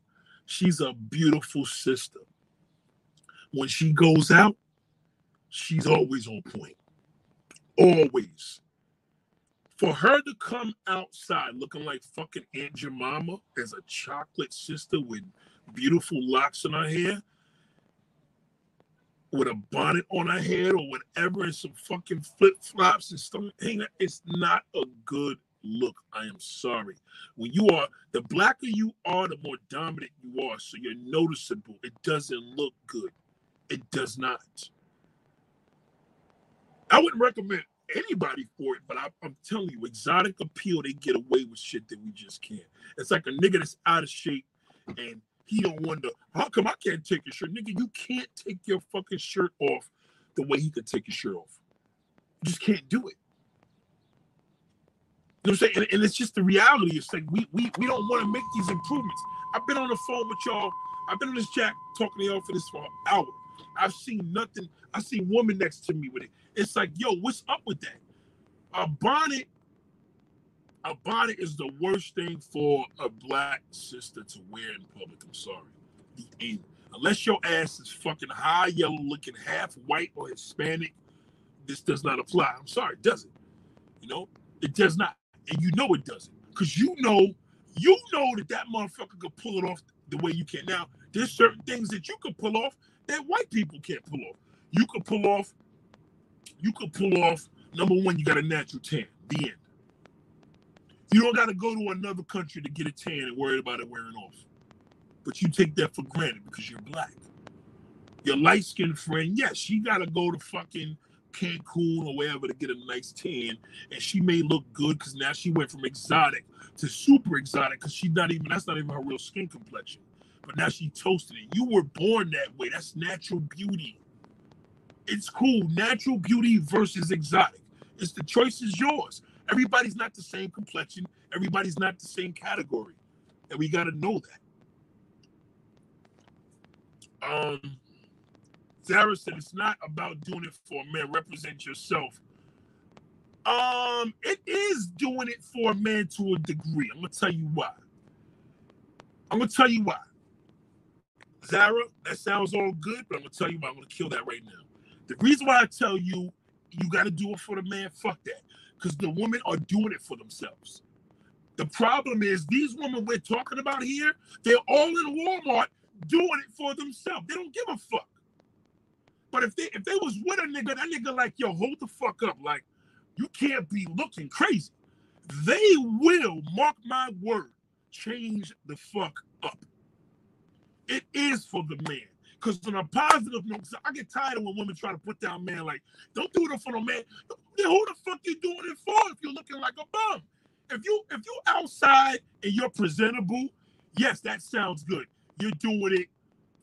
she's a beautiful sister. When she goes out, she's always on point. Always. For her to come outside looking like fucking Aunt Jemima as a chocolate sister with beautiful locks in her hair, with a bonnet on her head or whatever, and some fucking flip flops and stuff, it's not a good look. I am sorry. When you are the blacker you are, the more dominant you are. So you're noticeable. It doesn't look good. It does not. I wouldn't recommend anybody for it, but I, am telling you, exotic appeal, they get away with shit that we just can't. It's like a nigga that's out of shape and he don't wonder how come I can't take your shirt, nigga. You can't take your fucking shirt off the way he could take his shirt off. You just can't do it. You know what I'm saying? And, and it's just the reality. It's like we we we don't want to make these improvements. I've been on the phone with y'all. I've been on this jack talking to y'all for this for an hour. I've seen nothing. I see woman next to me with it. It's like, yo, what's up with that? A bonnet a bonnet is the worst thing for a black sister to wear in public. I'm sorry. The end. Unless your ass is fucking high yellow looking, half white or Hispanic, this does not apply. I'm sorry, it doesn't. You know, it does not. And you know it doesn't. Because you know You know that that motherfucker could pull it off the way you can. Now, there's certain things that you could pull off that white people can't pull off. You could pull off, you could pull off, number one, you got a natural tan. The end. You don't got to go to another country to get a tan and worry about it wearing off. But you take that for granted because you're black. Your light skinned friend, yes, she got to go to fucking Cancun or wherever to get a nice tan. And she may look good because now she went from exotic to super exotic because she's not even, that's not even her real skin complexion. But now she toasted it. You were born that way. That's natural beauty. It's cool. Natural beauty versus exotic. It's the choice is yours. Everybody's not the same complexion. Everybody's not the same category. And we got to know that. Um, Zara said it's not about doing it for a man. Represent yourself. Um, it is doing it for a man to a degree. I'm gonna tell you why. I'm gonna tell you why. Zara, that sounds all good, but I'm gonna tell you why I'm gonna kill that right now. The reason why I tell you you gotta do it for the man, fuck that because the women are doing it for themselves. The problem is these women we're talking about here, they're all in Walmart doing it for themselves. They don't give a fuck. But if they if they was with a nigga, that nigga like, yo, hold the fuck up. Like, you can't be looking crazy. They will, mark my word, change the fuck up. It is for the man. Because on a positive note, I get tired of when women try to put down man like, don't do it for no man. Then who the fuck you doing it for if you're looking like a bum? If you if you outside and you're presentable, yes, that sounds good. You're doing it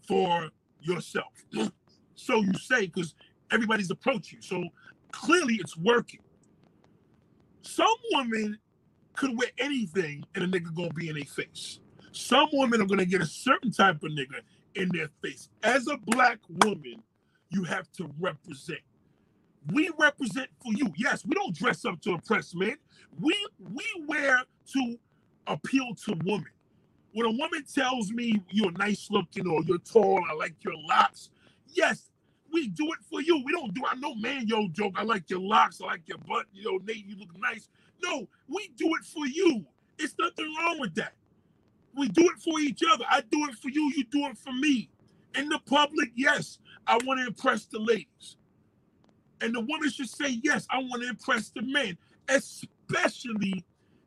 for yourself. so you say because everybody's approaching. So clearly it's working. Some women could wear anything and a nigga gonna be in their face. Some women are gonna get a certain type of nigga in their face. As a black woman, you have to represent. We represent for you. Yes, we don't dress up to impress men. We we wear to appeal to women. When a woman tells me you're nice looking or you're tall, I like your locks. Yes, we do it for you. We don't do I know man yo joke. I like your locks, I like your butt, you know, Nate, you look nice. No, we do it for you. It's nothing wrong with that. We do it for each other. I do it for you. You do it for me. In the public, yes, I want to impress the ladies. And the woman should say, yes, I want to impress the men, especially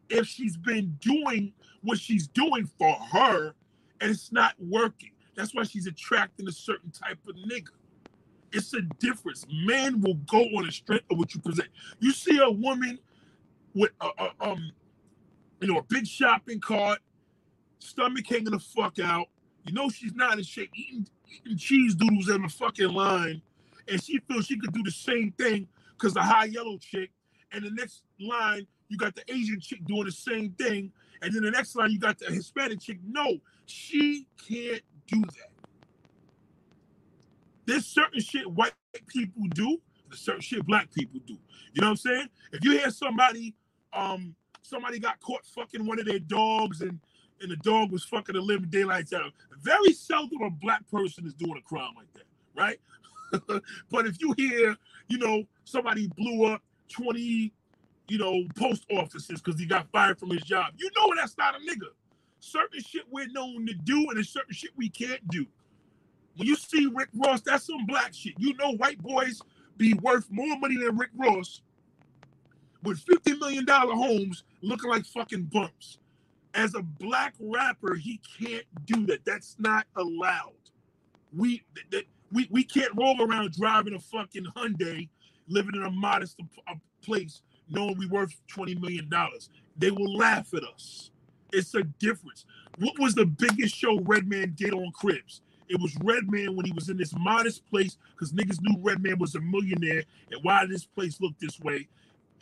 if she's been doing what she's doing for her and it's not working. That's why she's attracting a certain type of nigga. It's a difference. Men will go on the strength of what you present. You see a woman with a, a um, you know, a big shopping cart, stomach hanging the fuck out. You know she's not in shape, eating, eating cheese doodles in the fucking line, and she feels she could do the same thing because the high yellow chick. And the next line, you got the Asian chick doing the same thing, and then the next line, you got the Hispanic chick. No, she can't do that. There's certain shit white people do, there's certain shit black people do. You know what I'm saying? If you hear somebody, um, somebody got caught fucking one of their dogs and and the dog was fucking the living daylights out. Very seldom a black person is doing a crime like that, right? but if you hear, you know, somebody blew up 20, you know, post offices because he got fired from his job, you know that's not a nigga. Certain shit we're known to do, and there's certain shit we can't do. When you see Rick Ross, that's some black shit. You know white boys be worth more money than Rick Ross with $50 million homes looking like fucking bumps as a black rapper, he can't do that. That's not allowed. We that we, we can't roll around driving a fucking Hyundai, living in a modest place, knowing we worth twenty million dollars. They will laugh at us. It's a difference. What was the biggest show Redman did on Cribs? It was Redman when he was in this modest place because niggas knew Redman was a millionaire and why this place looked this way,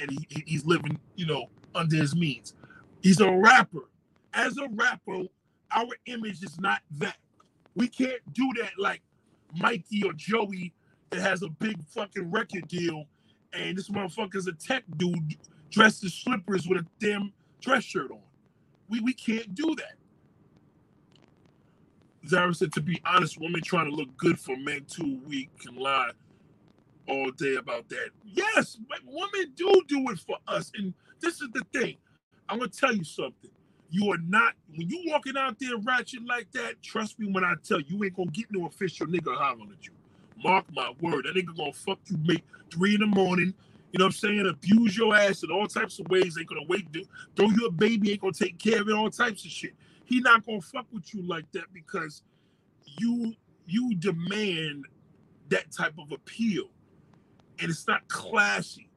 and he, he's living, you know, under his means. He's a rapper as a rapper, our image is not that. We can't do that like Mikey or Joey that has a big fucking record deal, and this motherfucker's a tech dude dressed in slippers with a damn dress shirt on. We we can't do that. Zara said, to be honest, women trying to look good for men too weak can lie all day about that. Yes, women do do it for us. And this is the thing. I'm to tell you something You are not when you walking out there ratchet like that. Trust me when I tell you, you ain't gonna get no official nigga hollering at you. Mark my word, that nigga gonna fuck you make three in the morning. You know what I'm saying? Abuse your ass in all types of ways. Ain't gonna wait, throw you a baby, ain't gonna take care of it, all types of shit. He not gonna fuck with you like that because you you demand that type of appeal, and it's not classy.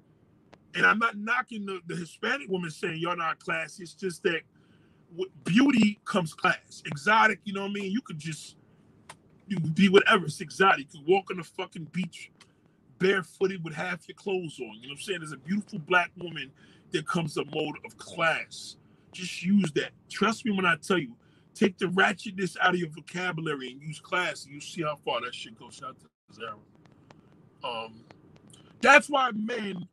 And I'm not knocking the, the Hispanic woman saying you're not classy. It's just that beauty comes class. Exotic, you know what I mean? You could just you be whatever. It's exotic. You could walk on the fucking beach barefooted with half your clothes on. You know what I'm saying? There's a beautiful black woman that comes a mode of class. Just use that. Trust me when I tell you, take the ratchetness out of your vocabulary and use class, and you see how far that shit goes. Shout out to Zara. Um, that's why men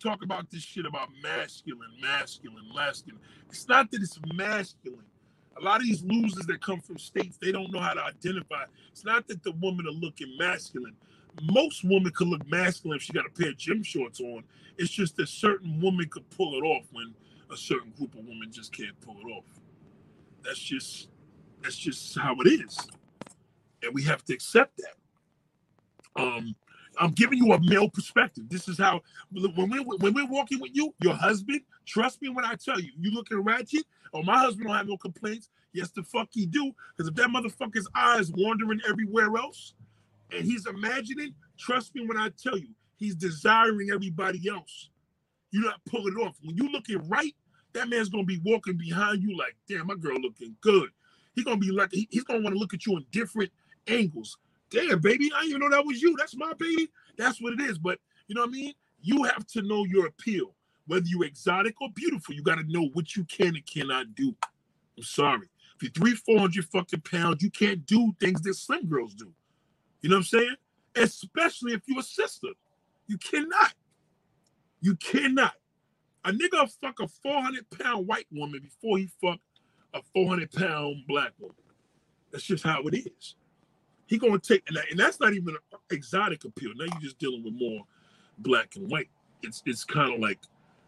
talk about this shit about masculine, masculine, masculine. It's not that it's masculine. A lot of these losers that come from states, they don't know how to identify. It's not that the women are looking masculine. Most women could look masculine if she got a pair of gym shorts on. It's just that certain women could pull it off when a certain group of women just can't pull it off. That's just that's just how it is. And we have to accept that. Um, I'm giving you a male perspective. This is how when we when we're walking with you, your husband. Trust me when I tell you, you looking ratchet. Oh, my husband don't have no complaints. Yes, the fuck he do. Because if that motherfucker's eyes wandering everywhere else, and he's imagining, trust me when I tell you, he's desiring everybody else. You're not pulling off. When you looking right, that man's gonna be walking behind you like, damn, my girl looking good. He's gonna be like, he's gonna want to look at you in different angles damn, baby, I didn't even know that was you. That's my baby. That's what it is. But you know what I mean? You have to know your appeal, whether you're exotic or beautiful. You got to know what you can and cannot do. I'm sorry. If you're three, 400 fucking pounds, you can't do things that slim girls do. You know what I'm saying? Especially if you're a sister. You cannot. You cannot. A nigga fuck a 400 pound white woman before he fuck a 400 pound black woman. That's just how it is he gonna take and, that, and that's not even an exotic appeal. Now you're just dealing with more black and white. It's it's kind of like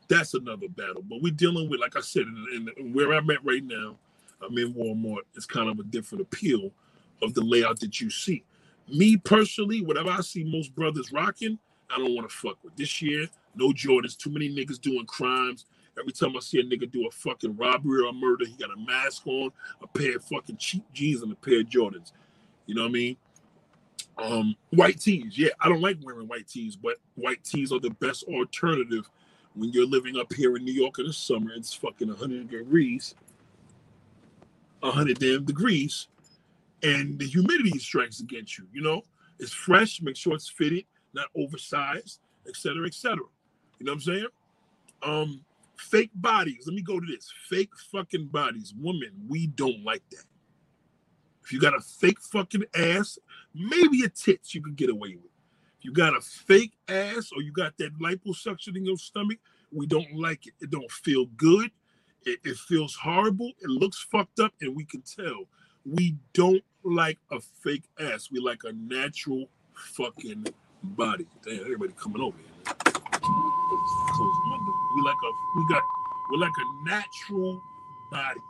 that's another battle. But we're dealing with, like I said, in where I'm at right now, I'm in Walmart. It's kind of a different appeal of the layout that you see. Me personally, whatever I see most brothers rocking, I don't want to fuck with. This year, no Jordans. Too many niggas doing crimes. Every time I see a nigga do a fucking robbery or a murder, he got a mask on, a pair of fucking cheap jeans, and a pair of Jordans. You know what I mean? Um, white tees. Yeah, I don't like wearing white tees, but white tees are the best alternative when you're living up here in New York in the summer. It's fucking 100 degrees, 100 damn degrees, and the humidity strikes against you. You know, it's fresh. Make sure it's fitted, not oversized, etc., etc. You know what I'm saying? Um, fake bodies. Let me go to this. Fake fucking bodies. Women, we don't like that. If you got a fake fucking ass, maybe a tits you could get away with. If you got a fake ass or you got that liposuction in your stomach, we don't like it. It don't feel good. It, it feels horrible. It looks fucked up, and we can tell. We don't like a fake ass. We like a natural fucking body. Damn, everybody coming over here. We like a we got we're like a natural body.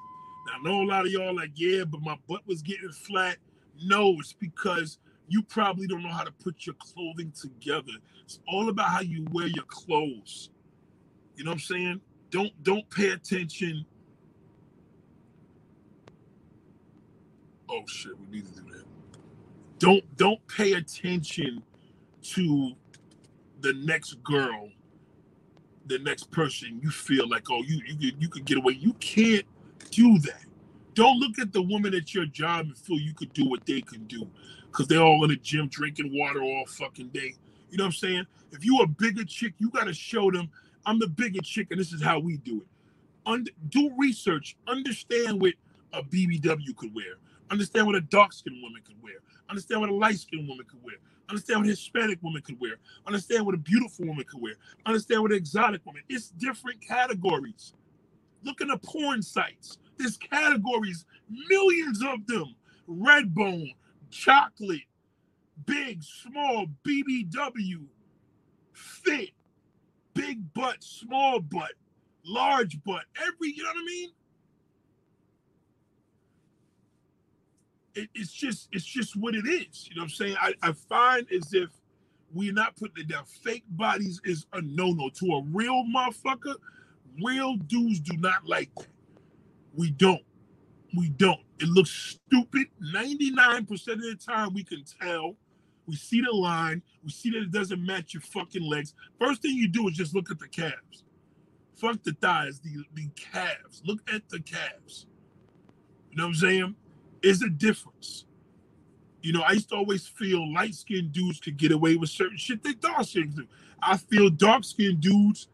I know a lot of y'all like, yeah, but my butt was getting flat. No, it's because you probably don't know how to put your clothing together. It's all about how you wear your clothes. You know what I'm saying? Don't don't pay attention. Oh shit, we need to do that. Don't don't pay attention to the next girl, the next person you feel like, oh, you you you could get away. You can't do that. Don't look at the woman at your job and feel you could do what they can do because they're all in the gym drinking water all fucking day. You know what I'm saying? If you a bigger chick, you got to show them I'm the bigger chick and this is how we do it. Und- do research. Understand what a BBW could wear. Understand what a dark skinned woman could wear. Understand what a light skinned woman could wear. Understand what a Hispanic woman could wear. Understand what a beautiful woman could wear. Understand what an exotic woman. It's different categories. Looking at porn sites. There's categories, millions of them. Redbone, chocolate, big, small, BBW, fit, big butt, small butt, large butt, every, you know what I mean? It, it's just, it's just what it is. You know what I'm saying? I, I find as if we're not putting their fake bodies is a no-no to a real motherfucker real dudes do not like that. We don't. We don't. It looks stupid. 99% of the time we can tell. We see the line. We see that it doesn't match your fucking legs. First thing you do is just look at the calves. Fuck the thighs, the, the calves. Look at the calves. You know what I'm saying? Is a difference. You know, I used to always feel light skinned dudes could get away with certain shit that dark skinned do. I feel dark skinned dudes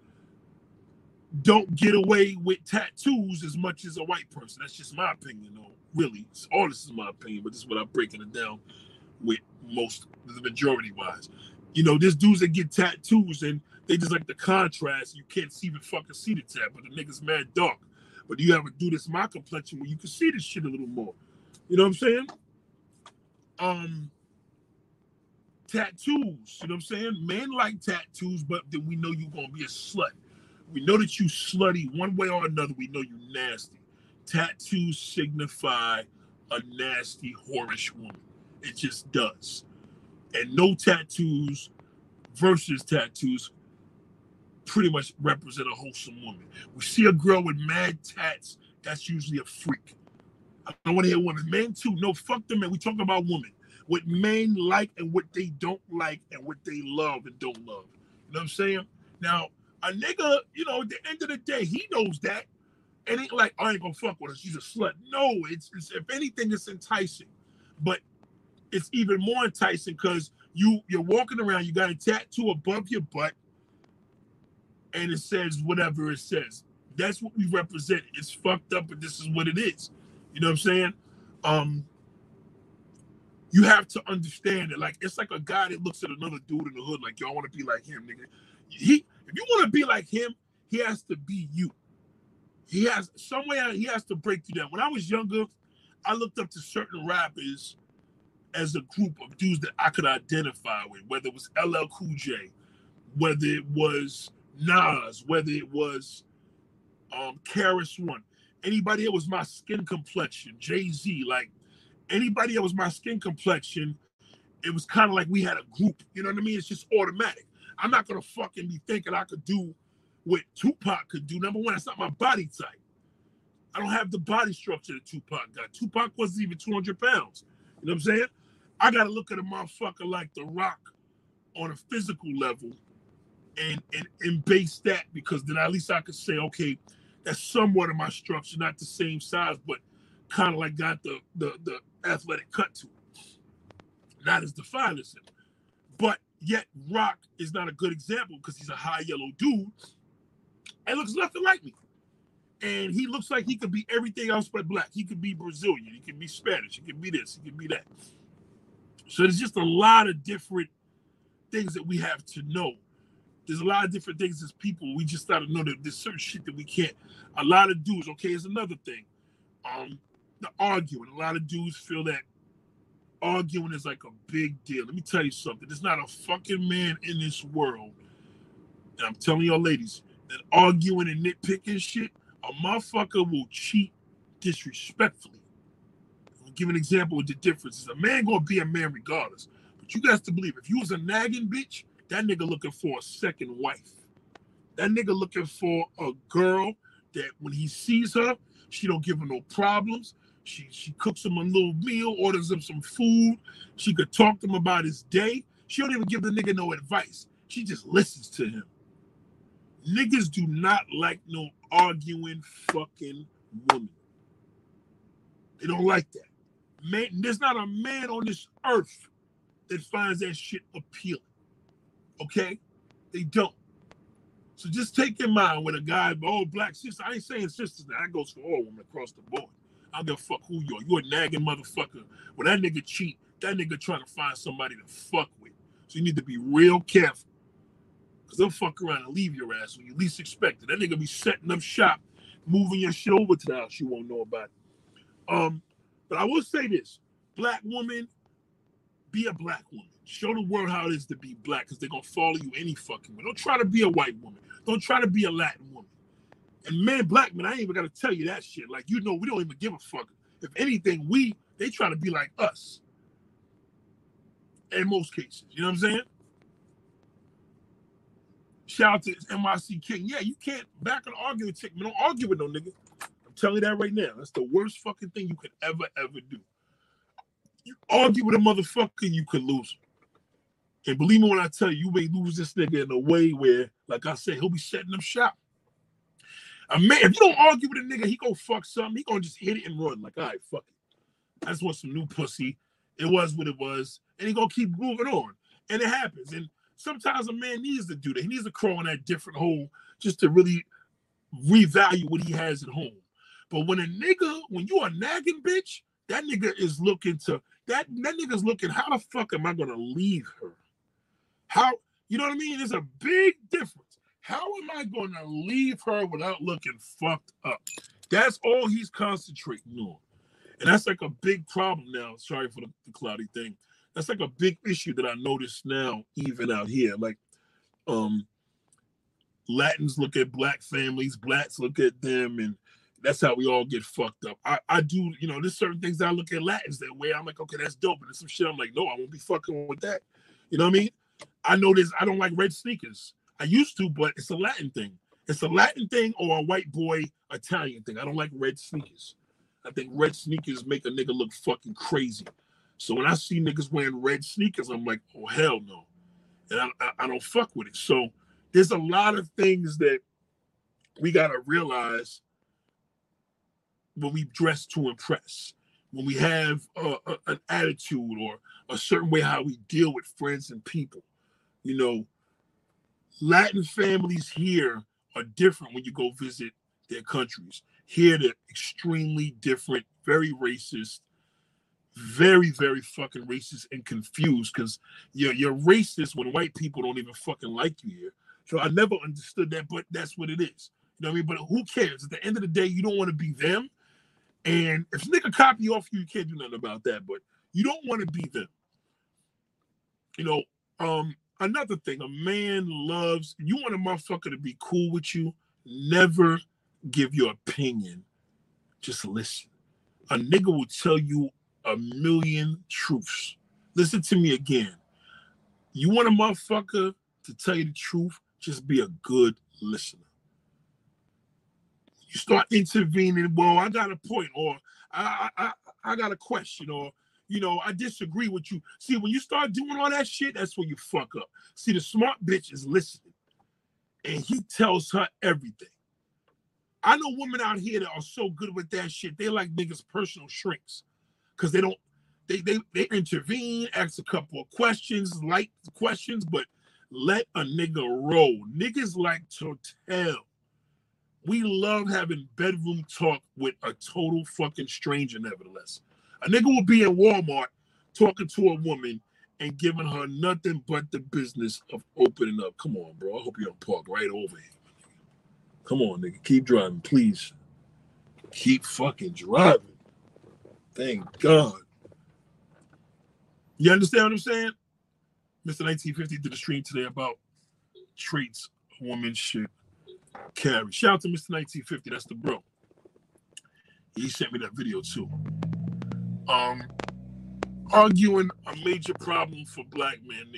don't get away with tattoos as much as a white person. That's just my opinion, though. Really, all this is my opinion, but this is what I'm breaking it down with most, the majority wise. You know, there's dudes that get tattoos and they just like the contrast. You can't even fucking see the tat, but the nigga's mad dark. But you have a dude this my complexion where you can see this shit a little more. You know what I'm saying? Um, tattoos. You know what I'm saying? Men like tattoos, but then we know you're gonna be a slut. We know that you slutty one way or another. We know you nasty. Tattoos signify a nasty, whorish woman. It just does. And no tattoos versus tattoos pretty much represent a wholesome woman. We see a girl with mad tats, that's usually a freak. I don't want to hear women. Men too. No, fuck them, man. We talk about women. What men like and what they don't like and what they love and don't love. You know what I'm saying? Now, a nigga, you know, at the end of the day, he knows that. It ain't like I ain't gonna fuck with her. She's a slut. No, it's, it's if anything, it's enticing. But it's even more enticing because you you're walking around, you got a tattoo above your butt, and it says whatever it says. That's what we represent. It's fucked up, but this is what it is. You know what I'm saying? Um, you have to understand it. Like it's like a guy that looks at another dude in the hood, like, yo, I want to be like him, nigga. He if you want to be like him, he has to be you. He has somewhere he has to break you down. When I was younger, I looked up to certain rappers as a group of dudes that I could identify with, whether it was LL Cool J, whether it was Nas, whether it was um KRS One, anybody that was my skin complexion, Jay Z, like anybody that was my skin complexion, it was kind of like we had a group. You know what I mean? It's just automatic. I'm not gonna fucking be thinking I could do what Tupac could do. Number one, that's not my body type. I don't have the body structure that Tupac got. Tupac wasn't even 200 pounds. You know what I'm saying? I gotta look at a motherfucker like The Rock on a physical level and and, and base that because then at least I could say, okay, that's somewhat of my structure, not the same size, but kind of like got the the the athletic cut to it. Not as defined as him. But Yet Rock is not a good example because he's a high yellow dude and looks nothing like me. And he looks like he could be everything else but black. He could be Brazilian. He could be Spanish. He could be this. He could be that. So there's just a lot of different things that we have to know. There's a lot of different things as people. We just gotta know that there's certain shit that we can't. A lot of dudes, okay, is another thing. Um, the arguing. A lot of dudes feel that arguing is like a big deal. Let me tell you something. There's not a fucking man in this world, and I'm telling y'all ladies, that arguing and nitpicking shit, a motherfucker will cheat disrespectfully. I'll give an example of the differences. A man gonna be a man regardless. But you guys to believe if you was a nagging bitch, that nigga looking for a second wife. That nigga looking for a girl that when he sees her, she don't give him no problems. She she cooks him a little meal, orders him some food. She could talk to him about his day. She don't even give the nigga no advice. She just listens to him. Niggas do not like no arguing fucking woman. They don't like that. Man, there's not a man on this earth that finds that shit appealing. Okay? They don't. So just take in mind when a guy, oh, black sister, I ain't saying sisters that goes for all women across the board. I give a fuck who you are. You a nagging motherfucker. When that nigga cheat, that nigga trying to find somebody to fuck with. So you need to be real careful. Cause they'll fuck around and leave your ass when you least expect it. That nigga be setting up shop, moving your shit over to the house you won't know about it. Um, but I will say this: black woman, be a black woman. Show the world how it is to be black, because they're gonna follow you any fucking way. Don't try to be a white woman. Don't try to be a Latin woman. And man, black men, I ain't even gotta tell you that shit. Like you know, we don't even give a fuck. If anything, we They try to be like us. In most cases, you know what I'm saying? Shout out to NYC King. Yeah, you can't back and argue with chick, man. Don't argue with no nigga. I'm telling you that right now. That's the worst fucking thing you could ever, ever do. You argue with a motherfucker, you could lose. And believe me when I tell you, you may lose this nigga in a way where, like I said, he'll be setting them shop. A man, if you don't argue with a nigga, he gonna fuck something. He gonna just hit it and run. Like, all right, fuck it. I just want some new pussy. It was what it was, and he gonna keep moving on. And it happens. And sometimes a man needs to do that. He needs to crawl in that different hole just to really revalue what he has at home. But when a nigga, when you a nagging bitch, that nigga is looking to that that nigga's looking. How the fuck am I gonna leave her? How you know what I mean? There's a big difference. How am I going to leave her without looking fucked up? That's all he's concentrating on. And that's like a big problem now. Sorry for the, the cloudy thing. That's like a big issue that I notice now, even out here. Like, um, Latins look at black families, blacks look at them, and that's how we all get fucked up. I, I do, you know, there's certain things I look at Latins that way. I'm like, okay, that's dope. And there's some shit I'm like, no, I won't be fucking with that. You know what I mean? I know this, I don't like red sneakers. I used to, but it's a Latin thing. It's a Latin thing or a white boy Italian thing. I don't like red sneakers. I think red sneakers make a nigga look fucking crazy. So when I see niggas wearing red sneakers, I'm like, oh hell no, and I, I, I don't fuck with it. So there's a lot of things that we gotta realize when we dress to impress, when we have a, a, an attitude or a certain way how we deal with friends and people. You know, Latin families here are different when you go visit their countries. Here, they're extremely different, very racist, very, very fucking racist and confused because you're, you're racist when white people don't even fucking like you here. So I never understood that, but that's what it is. You know what I mean? But who cares? At the end of the day, you don't want to be them. And if nigga copy off you, you can't do nothing about that. But you don't want to be them. You know, um, another thing, a man loves you want a motherfucker to be cool with you. Never give your opinion. Just listen. A nigga will tell you a million truths. Listen to me again. You want a motherfucker to tell you the truth, just be a good listener. You start intervening, well, I got a point, or I, I, I got a question, or you know, I disagree with you. See, when you start doing all that shit, that's when you fuck up. See, the smart bitch is listening, and he tells her everything. I know women out here that are so good with that shit. They like niggas' personal shrinks, cause they don't. They they they intervene, ask a couple of questions, like questions, but let a nigga roll. Niggas like to tell. We love having bedroom talk with a total fucking stranger, nevertheless. A nigga will be in Walmart talking to a woman and giving her nothing but the business of opening up. Come on, bro. I hope you don't park right over here. Come on, nigga. Keep driving, please. Keep fucking driving. Thank God. You understand what I'm saying? Mr. 1950 did a stream today about traits a woman should carry. Shout out to Mr. 1950. That's the bro. He sent me that video too um, arguing a major problem for black men.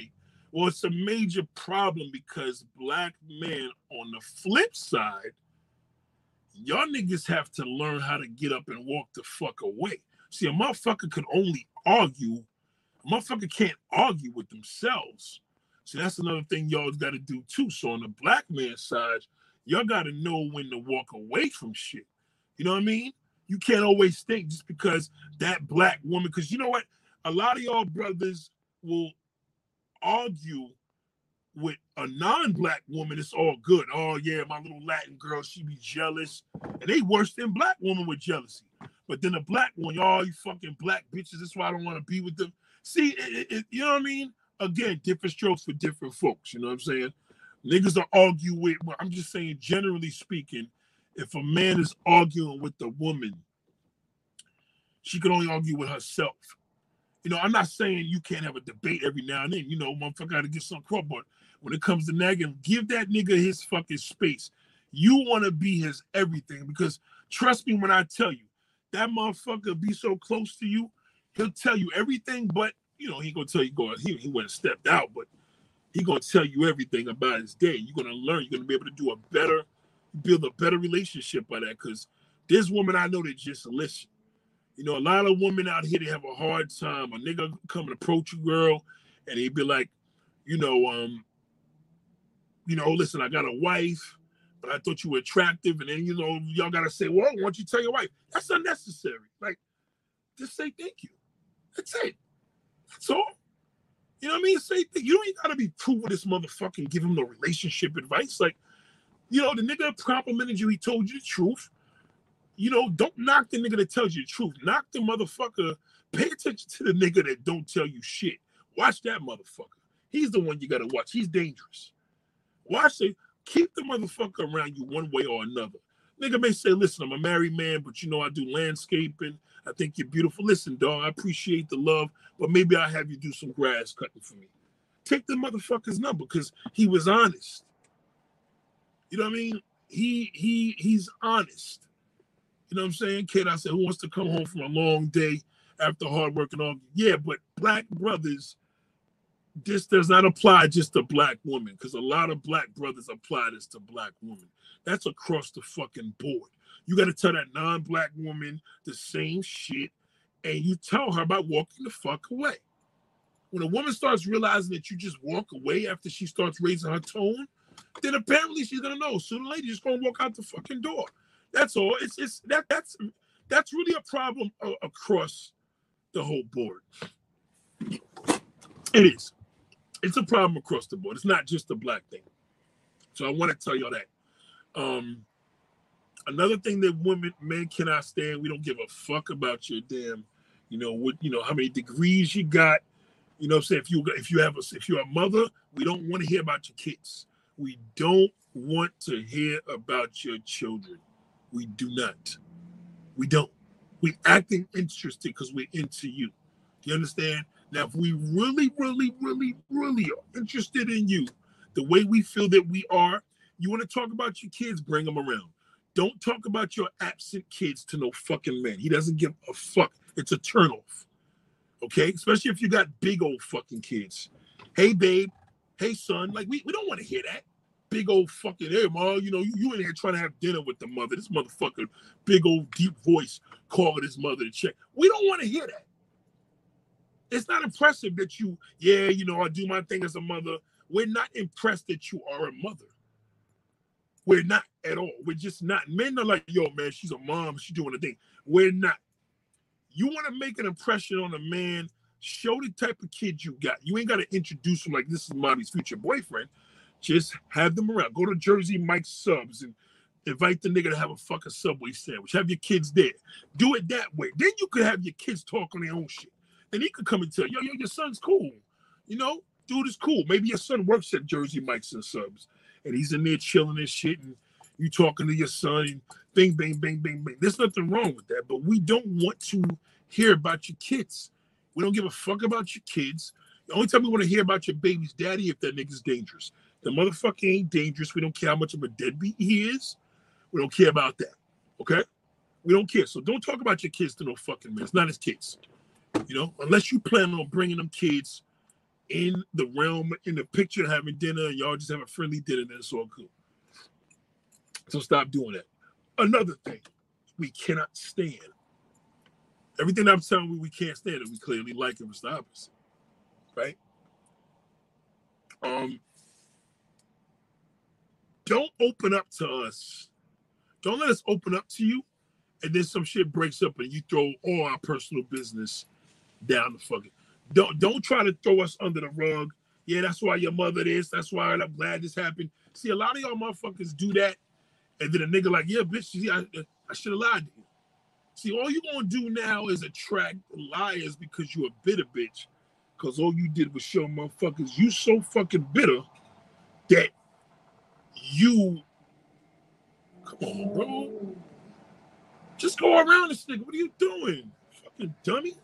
Well, it's a major problem because black men, on the flip side, y'all niggas have to learn how to get up and walk the fuck away. See, a motherfucker can only argue. A motherfucker can't argue with themselves. See, that's another thing y'all got to do too. So on the black man side, y'all got to know when to walk away from shit. You know what I mean? You can't always think just because that black woman, because you know what? A lot of y'all brothers will argue with a non-black woman, it's all good. Oh yeah, my little Latin girl, she be jealous, and they worse than black woman with jealousy. But then a black one, y'all, you fucking black bitches. That's why I don't want to be with them. See, it, it, you know what I mean? Again, different strokes for different folks. You know what I'm saying? Niggas are argue with. I'm just saying, generally speaking, if a man is arguing with a woman, she can only argue with herself. You know, I'm not saying you can't have a debate every now and then. You know, motherfucker got to get some crap, but when it comes to nagging, give that nigga his fucking space. You want to be his everything because trust me when I tell you, that motherfucker be so close to you, he'll tell you everything, but you know, he gonna tell you go he, he went stepped out, but he gonna tell you everything about his day. You're gonna learn, you're gonna be able to do a better, build a better relationship by that. Because this woman I know that just listen. You know, a lot of women out here they have a hard time. A nigga come and approach a girl, and he'd be like, you know, um, you know, listen, I got a wife, but I thought you were attractive, and then you know, y'all gotta say, well, why don't you tell your wife? That's unnecessary. Like, just say thank you. That's it. That's all. You know what I mean? Say you don't even gotta be cool with this motherfucker and give him the relationship advice. Like, you know, the nigga complimented you, he told you the truth. You know, don't knock the nigga that tells you the truth. Knock the motherfucker. Pay attention to the nigga that don't tell you shit. Watch that motherfucker. He's the one you gotta watch. He's dangerous. Watch it. Keep the motherfucker around you one way or another. Nigga may say, listen, I'm a married man, but you know I do landscaping. I think you're beautiful. Listen, dog, I appreciate the love, but maybe I'll have you do some grass cutting for me. Take the motherfucker's number because he was honest. You know what I mean? He he he's honest. You know what I'm saying? Kid, I said, who wants to come home from a long day after hard work and all? Yeah, but black brothers, this does not apply just to black women because a lot of black brothers apply this to black women. That's across the fucking board. You got to tell that non-black woman the same shit, and you tell her about walking the fuck away. When a woman starts realizing that you just walk away after she starts raising her tone, then apparently she's gonna know. Sooner or later, just gonna walk out the fucking door. That's all. It's it's that that's that's really a problem uh, across the whole board. It is. It's a problem across the board. It's not just a black thing. So I want to tell y'all that. Um, another thing that women men cannot stand we don't give a fuck about your damn you know what you know how many degrees you got you know what say if you if you have a if you're a mother we don't want to hear about your kids we don't want to hear about your children we do not we don't we acting interested because we're into you you understand now if we really really really really are interested in you the way we feel that we are you want to talk about your kids bring them around don't talk about your absent kids to no fucking man. He doesn't give a fuck. It's a turnoff. Okay? Especially if you got big old fucking kids. Hey, babe. Hey, son. Like, we, we don't want to hear that. Big old fucking, hey, mom, you know, you, you in here trying to have dinner with the mother. This motherfucker, big old deep voice calling his mother to check. We don't want to hear that. It's not impressive that you, yeah, you know, I do my thing as a mother. We're not impressed that you are a mother. We're not at all. We're just not. Men are like, yo, man, she's a mom. She's doing a thing. We're not. You want to make an impression on a man, show the type of kid you got. You ain't got to introduce him like this is mommy's future boyfriend. Just have them around. Go to Jersey Mike's Subs and invite the nigga to have a fucking Subway sandwich. Have your kids there. Do it that way. Then you could have your kids talk on their own shit. And he could come and tell yo, yo, your son's cool. You know, dude is cool. Maybe your son works at Jersey Mike's and Subs and he's in there chilling and shit, and you talking to your son, and bing, bing, bing, bing, bing. There's nothing wrong with that, but we don't want to hear about your kids. We don't give a fuck about your kids. The only time we want to hear about your baby's daddy if that nigga's dangerous. The motherfucker ain't dangerous. We don't care how much of a deadbeat he is. We don't care about that. Okay? We don't care. So don't talk about your kids to no fucking man. It's not his kids. You know, unless you plan on bringing them kids in the realm, in the picture, having dinner, and y'all just have a friendly dinner, then it's all cool. So stop doing that. Another thing we cannot stand. Everything I'm telling you we can't stand it. We clearly like it. It's the opposite. Right? Um don't open up to us. Don't let us open up to you, and then some shit breaks up and you throw all our personal business down the fucking don't don't try to throw us under the rug. Yeah, that's why your mother is. That's why I'm glad this happened. See, a lot of y'all motherfuckers do that, and then a nigga like, yeah, bitch, I, I should have lied to you. See, all you gonna do now is attract liars because you're a bitter bitch. Cause all you did was show motherfuckers you so fucking bitter that you come on, bro. Just go around this nigga. What are you doing? Fucking dummy.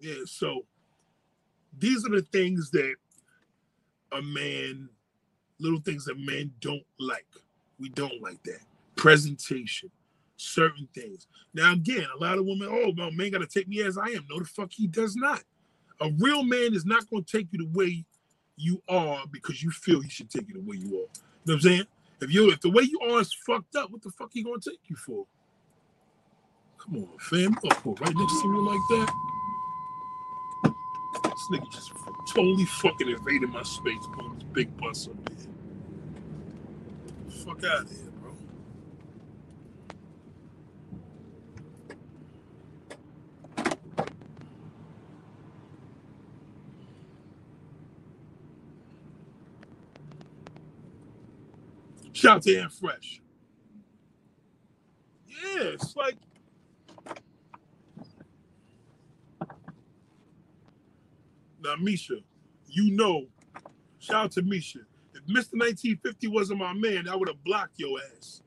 Yeah, so these are the things that a man, little things that men don't like. We don't like that. Presentation, certain things. Now, again, a lot of women, oh, well, man got to take me as I am. No, the fuck he does not. A real man is not going to take you the way you are because you feel he should take you the way you are. You know what I'm saying? If you if the way you are is fucked up, what the fuck he gonna take you for? Come on, fam. Oh, right next to me like that. This nigga just totally fucking invaded my space, putting his big bus up there. Fuck out of here. Shout out to Ann Fresh. Yeah, it's like now, Misha, you know, shout out to Misha. If Mr. 1950 wasn't my man, I would have blocked your ass.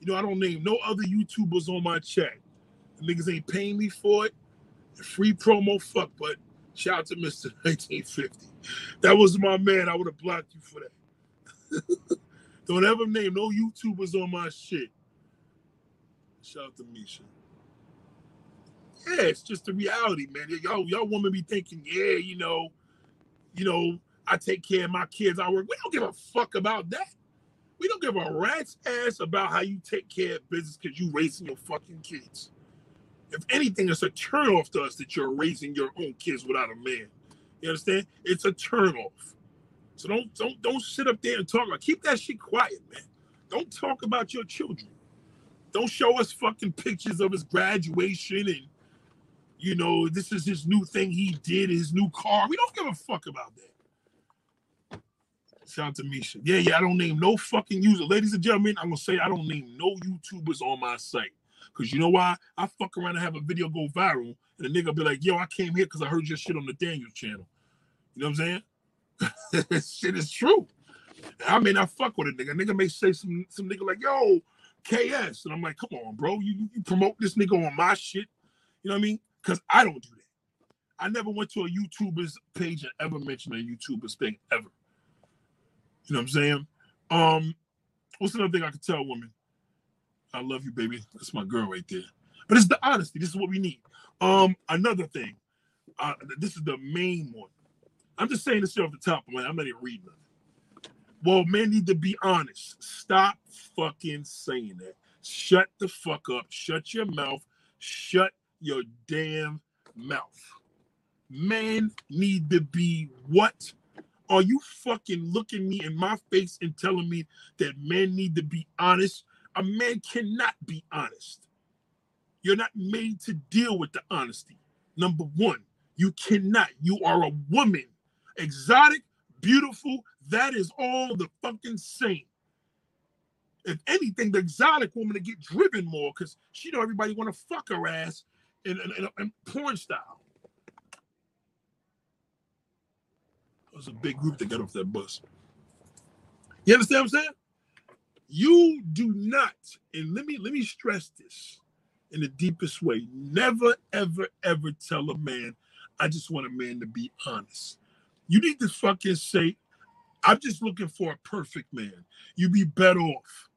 You know, I don't name no other YouTubers on my chat. The niggas ain't paying me for it. Free promo, fuck, but shout out to Mr. 1950. That was my man. I would have blocked you for that. Don't ever name no YouTubers on my shit. Shout out to Misha. Yeah, it's just the reality, man. Y'all, y'all women be thinking, yeah, you know, you know, I take care of my kids. I work. We don't give a fuck about that. We don't give a rat's ass about how you take care of business because you raising your fucking kids. If anything, it's a turnoff to us that you're raising your own kids without a man. You understand? It's a turnoff. So don't don't don't sit up there and talk. Like, keep that shit quiet, man. Don't talk about your children. Don't show us fucking pictures of his graduation and you know this is his new thing he did, his new car. We don't give a fuck about that. Shout out to Misha. Yeah, yeah, I don't name no fucking user. Ladies and gentlemen, I'm gonna say I don't name no YouTubers on my site. Cause you know why? I fuck around and have a video go viral, and a nigga be like, yo, I came here because I heard your shit on the Daniel channel. You know what I'm saying? shit is true. I mean, I fuck with a nigga. A nigga may say some some nigga like, yo, KS. And I'm like, come on, bro. You, you promote this nigga on my shit. You know what I mean? Because I don't do that. I never went to a YouTuber's page and ever mentioned a YouTuber's thing ever. You know what I'm saying? Um, what's another thing I could tell women? I love you, baby. That's my girl right there. But it's the honesty. This is what we need. Um, another thing. Uh, this is the main one. I'm just saying this off the top of my I'm not even reading it. Well, men need to be honest. Stop fucking saying that. Shut the fuck up. Shut your mouth. Shut your damn mouth. Men need to be what? Are you fucking looking me in my face and telling me that men need to be honest? A man cannot be honest. You're not made to deal with the honesty. Number one, you cannot. You are a woman exotic, beautiful. That is all the fucking same. If anything, the exotic woman to get driven more because she know everybody want to fuck her ass in, in, in, in porn style. It was a big group that got off that bus. You understand what I'm saying? You do not, and let me let me stress this in the deepest way. Never, ever, ever tell a man, I just want a man to be honest. You need to fucking say, I'm just looking for a perfect man. You'd be better off.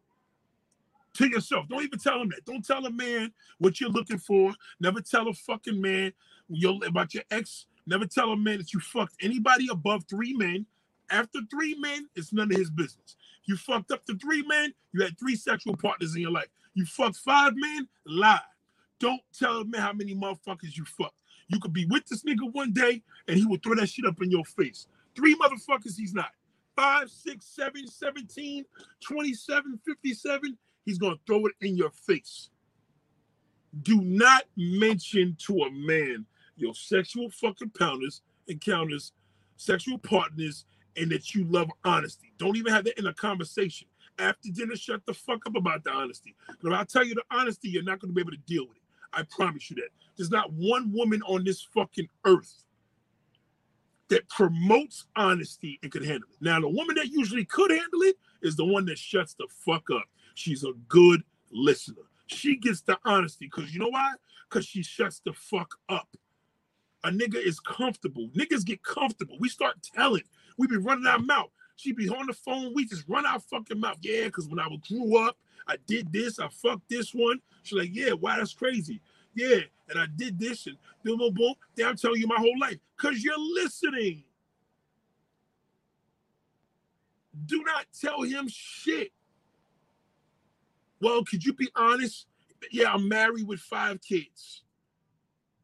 To yourself. Don't even tell him that. Don't tell a man what you're looking for. Never tell a fucking man about your ex. Never tell a man that you fucked anybody above three men. After three men, it's none of his business. You fucked up to three men, you had three sexual partners in your life. You fucked five men, lie. Don't tell a man how many motherfuckers you fucked. You could be with this nigga one day and he will throw that shit up in your face. Three motherfuckers he's not. Five, six, seven, 17, 27, 57. He's to throw it in your face. Do not mention to a man your sexual fucking pounders, encounters, sexual partners, and that you love honesty. Don't even have that in a conversation. After dinner, shut the fuck up about the honesty. Because I'll tell you the honesty, you're not to be able to deal with it. I promise you that. There's not one woman on this fucking earth that promotes honesty and could handle it. Now, the woman that usually could handle it is the one that shuts the fuck up. She's a good listener. She gets the honesty because you know why? Because she shuts the fuck up. a nigga is comfortable. Niggas get comfortable. We start telling. We be running our mouth. She be on the phone. We just run our fucking mouth. Yeah, because when I grew up, I did this. I fucked this one. She's like, yeah, why that's crazy. Yeah, and I did this and boom, boom, boom. Then I'm telling you my whole life because you're listening. Do not tell him shit. Well, could you be honest? Yeah, I'm married with five kids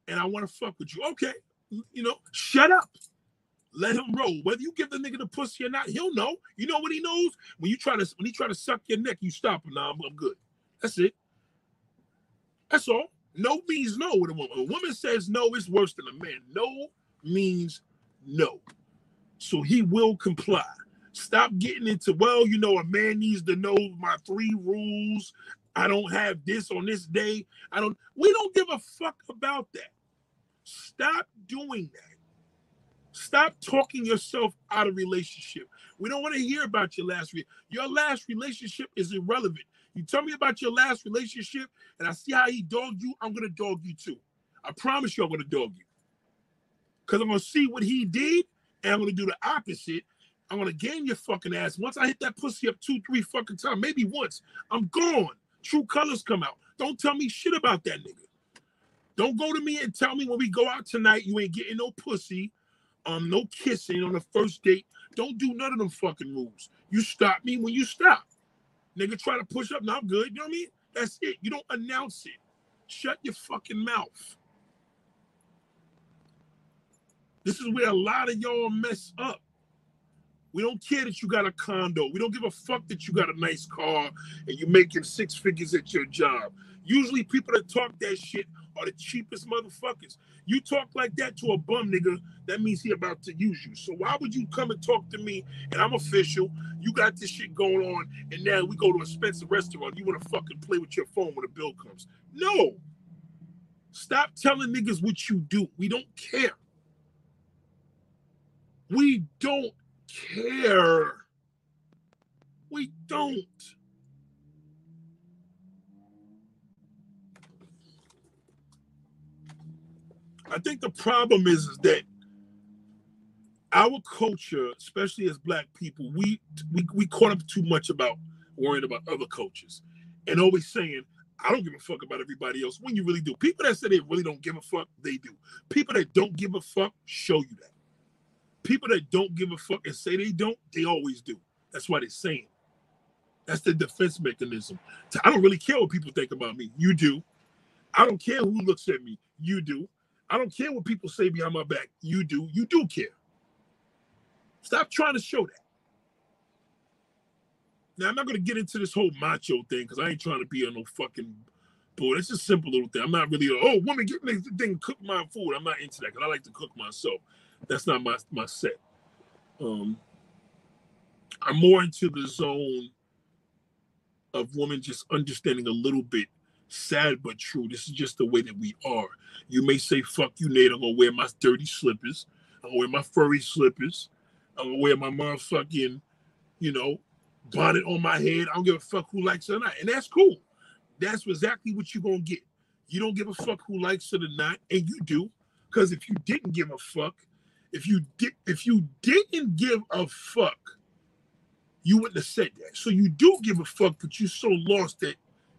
and I want to fuck with you. Okay, you know, shut up. Let him roll. Whether you give the nigga the pussy or not, he'll know. You know what he knows? When you try to when he try to suck your neck, you stop him. Nah, I'm, I'm good. That's it. That's all. No means no with a woman. A woman says no, it's worse than a man. No means no. So he will comply. Stop getting into, well, you know, a man needs to know my three rules. I don't have this on this day. I don't, we don't give a fuck about that. Stop doing that. Stop talking yourself out of relationship. We don't want to hear about your last re- your last relationship is irrelevant. You tell me about your last relationship and I see how he dogged you, I'm gonna dog you too. I promise you I'm gonna dog you. Cause I'm gonna see what he did and I'm gonna do the opposite. I'm gonna gain your fucking ass. Once I hit that pussy up two, three fucking times, maybe once, I'm gone. True colors come out. Don't tell me shit about that nigga. Don't go to me and tell me when we go out tonight you ain't getting no pussy, um, no kissing on the first date. Don't do none of them fucking rules. You stop me when you stop. Nigga try to push up, I'm good. You know what I mean? That's it. You don't announce it. Shut your fucking mouth. This is where a lot of y'all mess up. We don't care that you got a condo. We don't give a fuck that you got a nice car and you're making six figures at your job. Usually, people that talk that shit are the cheapest motherfuckers. You talk like that to a bum nigga, that means he about to use you. So why would you come and talk to me and I'm official? You got this shit going on, and now we go to a expensive restaurant. You want to fucking play with your phone when the bill comes? No. Stop telling niggas what you do. We don't care. We don't care. We don't. I think the problem is, is that our culture, especially as black people, we, we we caught up too much about worrying about other cultures and always saying, I don't give a fuck about everybody else when you really do. People that say they really don't give a fuck, they do. People that don't give a fuck show you that. People that don't give a fuck and say they don't, they always do. That's why they're saying. That's the defense mechanism. I don't really care what people think about me. You do. I don't care who looks at me. You do. I don't care what people say behind my back. You do. You do care. Stop trying to show that. Now I'm not gonna get into this whole macho thing because I ain't trying to be on no fucking board. It's just a simple little thing. I'm not really oh woman get me the thing cook my food. I'm not into that because I like to cook myself. That's not my my set. Um, I'm more into the zone of women just understanding a little bit. Sad but true. This is just the way that we are. You may say, "Fuck you, Nate." I'm gonna wear my dirty slippers. I'm gonna wear my furry slippers. I'm gonna wear my motherfucking, you know, bonnet on my head. I don't give a fuck who likes it or not, and that's cool. That's exactly what you're gonna get. You don't give a fuck who likes it or not, and you do. Because if you didn't give a fuck, if you did, if you didn't give a fuck, you wouldn't have said that. So you do give a fuck, but you're so lost that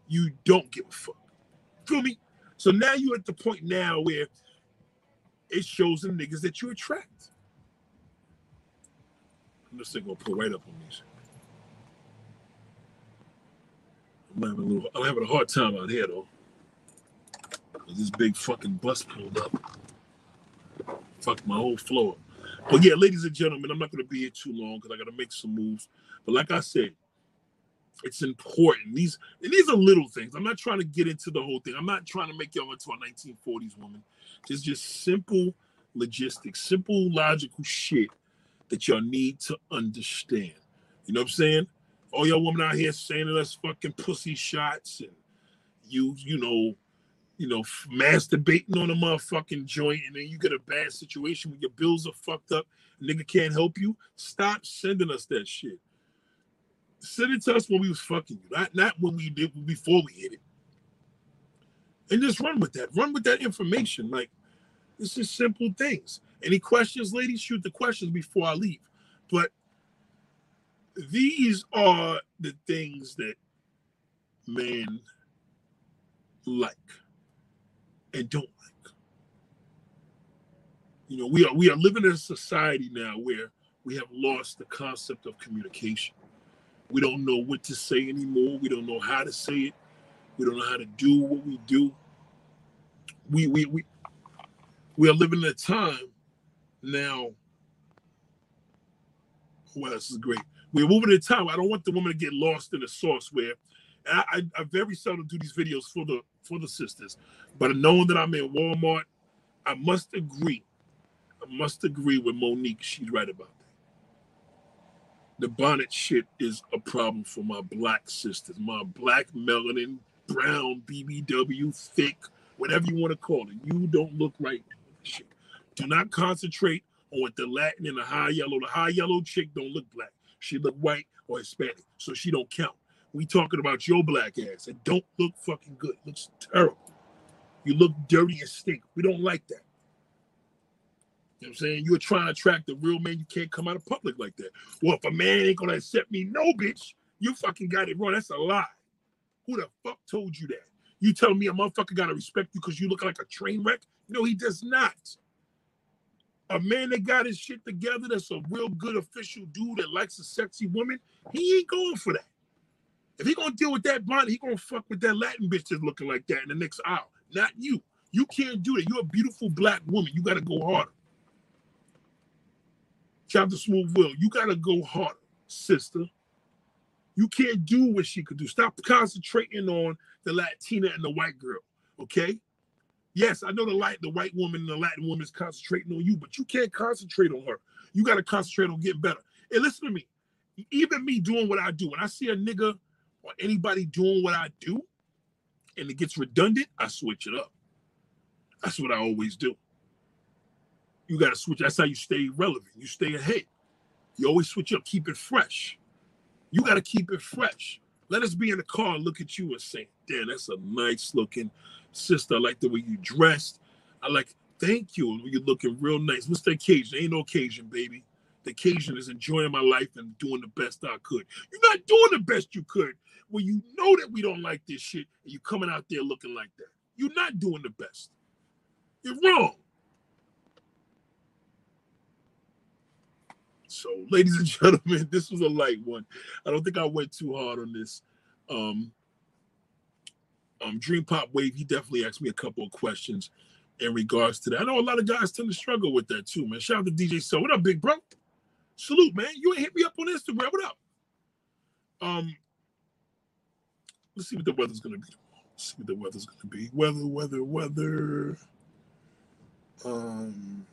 you don't give a fuck. Feel me? So now you're at the point now where it shows the niggas that you attract. This thing gonna pull right up on these. I'm having a little. I'm having a hard time out here though. This big fucking bus pulled up. Fuck my whole floor. But yeah, ladies and gentlemen, I'm not gonna be here too long because I gotta make some moves. But like I said, it's important. These and these are little things. I'm not trying to get into the whole thing. I'm not trying to make y'all into a 1940s woman. It's just simple logistics, simple logical shit that y'all need to understand. You know what I'm saying? All y'all women out here saying that us fucking pussy shots and you, you know, you know, masturbating on a motherfucking joint, and then you get a bad situation when your bills are fucked up, nigga can't help you. Stop sending us that shit. Send it to us when we was fucking you, not not when we did before we hit it. And just run with that. Run with that information. Like, This is simple things. Any questions, ladies? Shoot the questions before I leave. But these are the things that men like and don't like. You know, we are we are living in a society now where we have lost the concept of communication. We don't know what to say anymore. We don't know how to say it. We don't know how to do what we do. We we we we are living in a time now. Well, this is great. We're moving in time. I don't want the woman to get lost in the sauce where I, I, I very seldom do these videos for the for the sisters, but knowing that I'm in Walmart, I must agree. I must agree with Monique. She's right about that. The bonnet shit is a problem for my black sisters, my black melanin, brown, BBW, thick, whatever you want to call it. You don't look right. Shit. Do not concentrate on what the Latin and the high yellow. The high yellow chick don't look black. She look white or Hispanic, so she don't count. We talking about your black ass. It don't look fucking good. It looks terrible. You look dirty and stink. We don't like that. You know I'm saying? You're trying to attract the real man. You can't come out of public like that. Well, if a man ain't gonna accept me, no, bitch, you fucking got it wrong. That's a lie. Who the fuck told you that? You tell me a motherfucker gotta respect you because you look like a train wreck? No, he does not. A man that got his shit together, that's a real good official dude that likes a sexy woman, he ain't going for that. If he gonna deal with that body, he gonna fuck with that Latin bitch that's looking like that in the next hour. Not you. You can't do that. You're a beautiful black woman. You gotta go harder. Chapter Smooth Will, you gotta go harder, sister. You can't do what she could do. Stop concentrating on the Latina and the white girl. Okay. Yes, I know the light, the white woman and the Latin woman is concentrating on you, but you can't concentrate on her. You got to concentrate on getting better. And listen to me. Even me doing what I do, when I see a nigga or anybody doing what I do and it gets redundant, I switch it up. That's what I always do. You got to switch. That's how you stay relevant. You stay ahead. You always switch up, keep it fresh. You got to keep it fresh. Let us be in the car look at you and say, damn, that's a nice looking sister. I like the way you dressed. I like, thank you. You're looking real nice. What's the occasion? Ain't no occasion, baby. The occasion is enjoying my life and doing the best I could. You're not doing the best you could when you know that we don't like this shit and you're coming out there looking like that. You're not doing the best. You're wrong. So, ladies and gentlemen, this was a light one. I don't think I went too hard on this. Um, um, Dream Pop Wave, he definitely asked me a couple of questions in regards to that. I know a lot of guys tend to struggle with that too, man. Shout out to DJ So. What up, big bro? Salute, man. You ain't hit me up on Instagram. What up? Um, let's see what the weather's gonna be. Let's see what the weather's gonna be. Weather, weather, weather. Um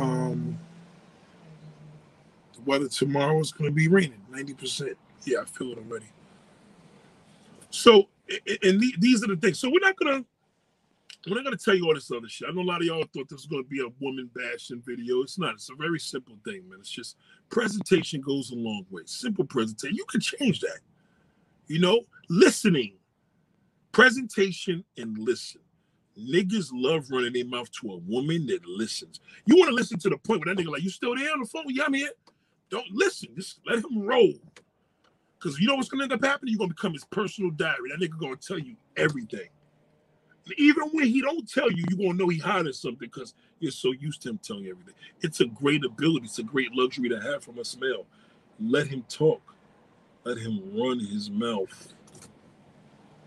Um, the weather tomorrow is going to be raining, 90%. Yeah, I feel it already. So, and these are the things. So we're not going to, we're not to tell you all this other shit. I know a lot of y'all thought this was going to be a woman bashing video. It's not. It's a very simple thing, man. It's just presentation goes a long way. Simple presentation. You can change that. You know, listening, presentation, and listen. Niggas love running their mouth to a woman that listens. You want to listen to the point where that nigga like, you still there on the phone? Yeah, I'm here. Don't listen. Just let him roll. Because you know what's gonna end up happening? You're gonna become his personal diary. That nigga gonna tell you everything. And even when he don't tell you, you're gonna know he hiding something because you're so used to him telling you everything. It's a great ability, it's a great luxury to have from a smell. Let him talk. Let him run his mouth.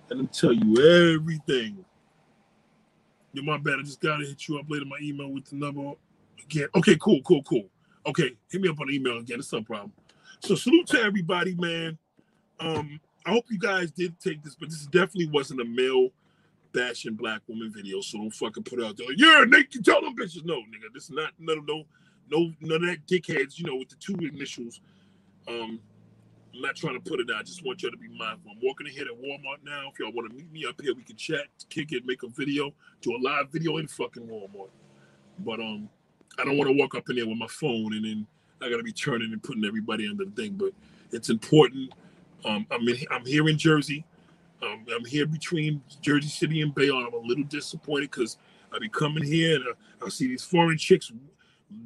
Let him tell you everything Yo, my bad. I just gotta hit you up later. My email with the number again. Okay, cool, cool, cool. Okay, hit me up on email again. It's no problem. So salute to everybody, man. Um, I hope you guys did take this, but this definitely wasn't a male bashing black woman video. So don't fucking put out there. Yeah, Nick, you tell them bitches. No, nigga, this is not none of no, no, none of that dickheads. You know, with the two initials. Um, I'm not trying to put it out. I just want y'all to be mindful. I'm walking ahead at Walmart now. If y'all want to meet me up here, we can chat, kick it, make a video, do a live video in fucking Walmart. But um, I don't want to walk up in there with my phone and then I gotta be turning and putting everybody under the thing, but it's important. Um, I'm in, I'm here in Jersey. Um, I'm here between Jersey City and Bayonne. I'm a little disappointed because I be coming here and I, I see these foreign chicks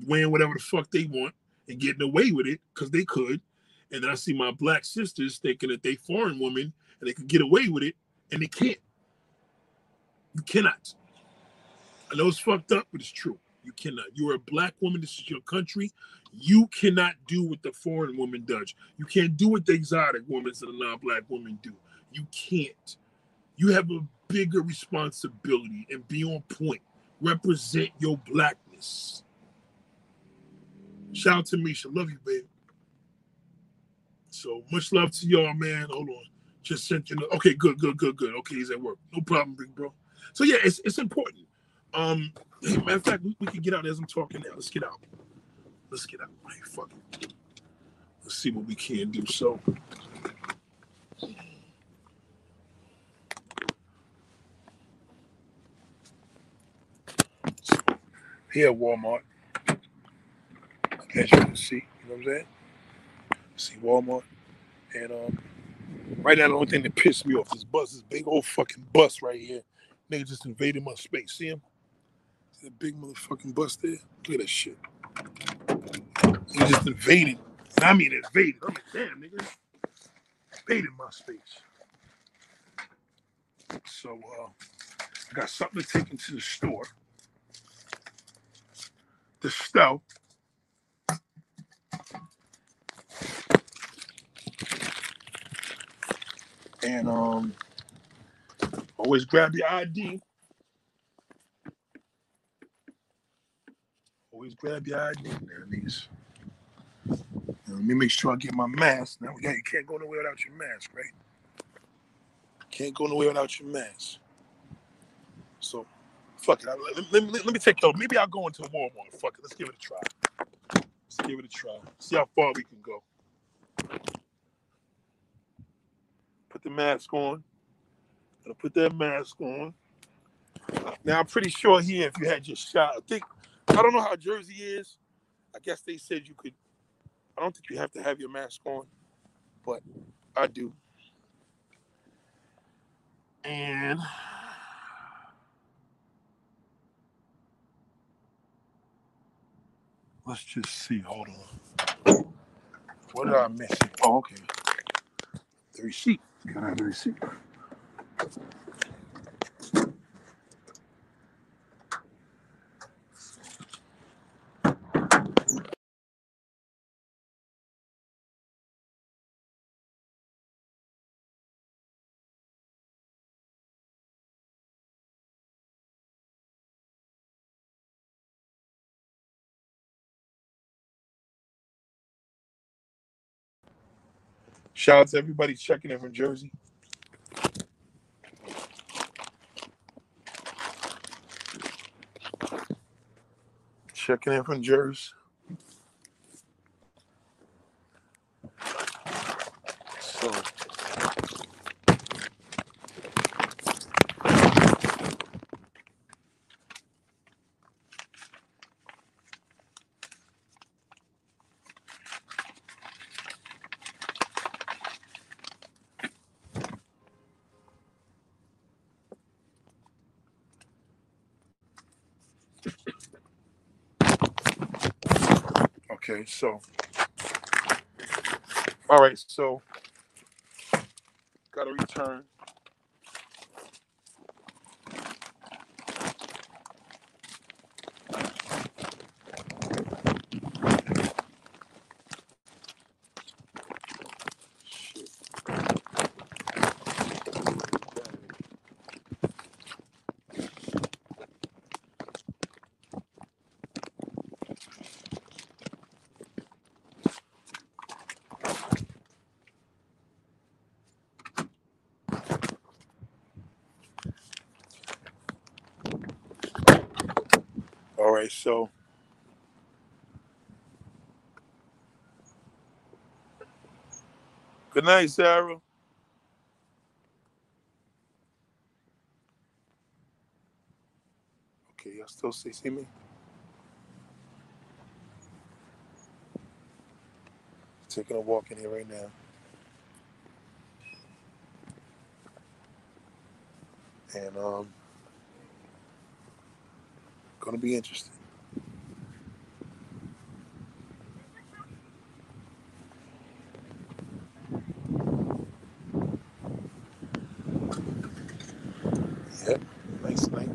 wearing whatever the fuck they want and getting away with it because they could. And then I see my black sisters thinking that they foreign women and they can get away with it and they can't. You cannot. I know it's fucked up, but it's true. You cannot. You're a black woman. This is your country. You cannot do what the foreign woman does. You can't do what the exotic women that are non-black women do. You can't. You have a bigger responsibility and be on point. Represent your blackness. Shout out to Misha. Love you, babe. So much love to y'all, man. Hold on. Just sent you. Okay, good, good, good, good. Okay, he's at work. No problem, big bro. So yeah, it's it's important. Um, hey, matter of fact, we, we can get out as I'm talking now. Let's get out. Let's get out. Hey, fuck it. Let's see what we can do. So. so here at Walmart, as you can see, you know what I'm saying? See Walmart, and um, right now the only thing that pissed me off is bus, this big old fucking bus right here. Nigga just invaded my space. See him? See that big motherfucking bus there? Look at that shit. He just invaded. I mean invaded. I'm like, damn, nigga. Invaded my space. So uh, I got something to take into the store. The stove. And um always grab your ID. Always grab your ID. Now, let me make sure I get my mask. Now, yeah, you can't go nowhere without your mask, right? Can't go nowhere without your mask. So, fuck it. I, let, let, let, me take over. Maybe I'll go into Walmart. Fuck it. Let's give it a try. Let's give it a try. See how far we can go. Put the mask on. Gonna put that mask on. Now I'm pretty sure here, if you had your shot, I think I don't know how Jersey is. I guess they said you could. I don't think you have to have your mask on, but I do. And let's just see. Hold on. What did I miss? Oh, okay. The receipt. Can I have receipt? Shout out to everybody checking in from Jersey. Checking in from Jersey. So okay, so all right, so gotta return. Shit. All right, so good night, Sarah. Okay, y'all still see, see me? taking a walk in here right now. And um gonna be interesting. Yep, nice night.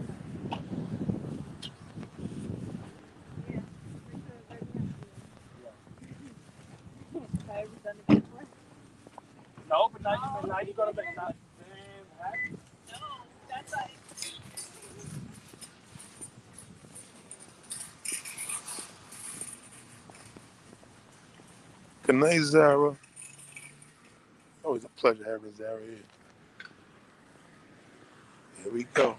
No, but now, you, now you gotta make that. Good night, Zara. Always a pleasure having Zara here. Here we go.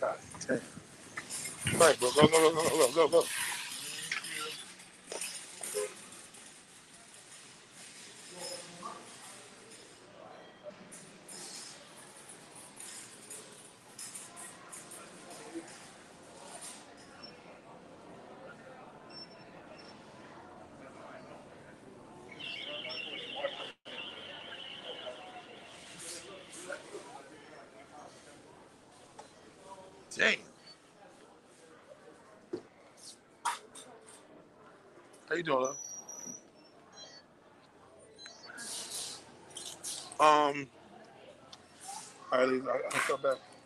God damn. All right, bro. Go, go, go, go, go, go, go. Doing. Um. All right, I'll come back.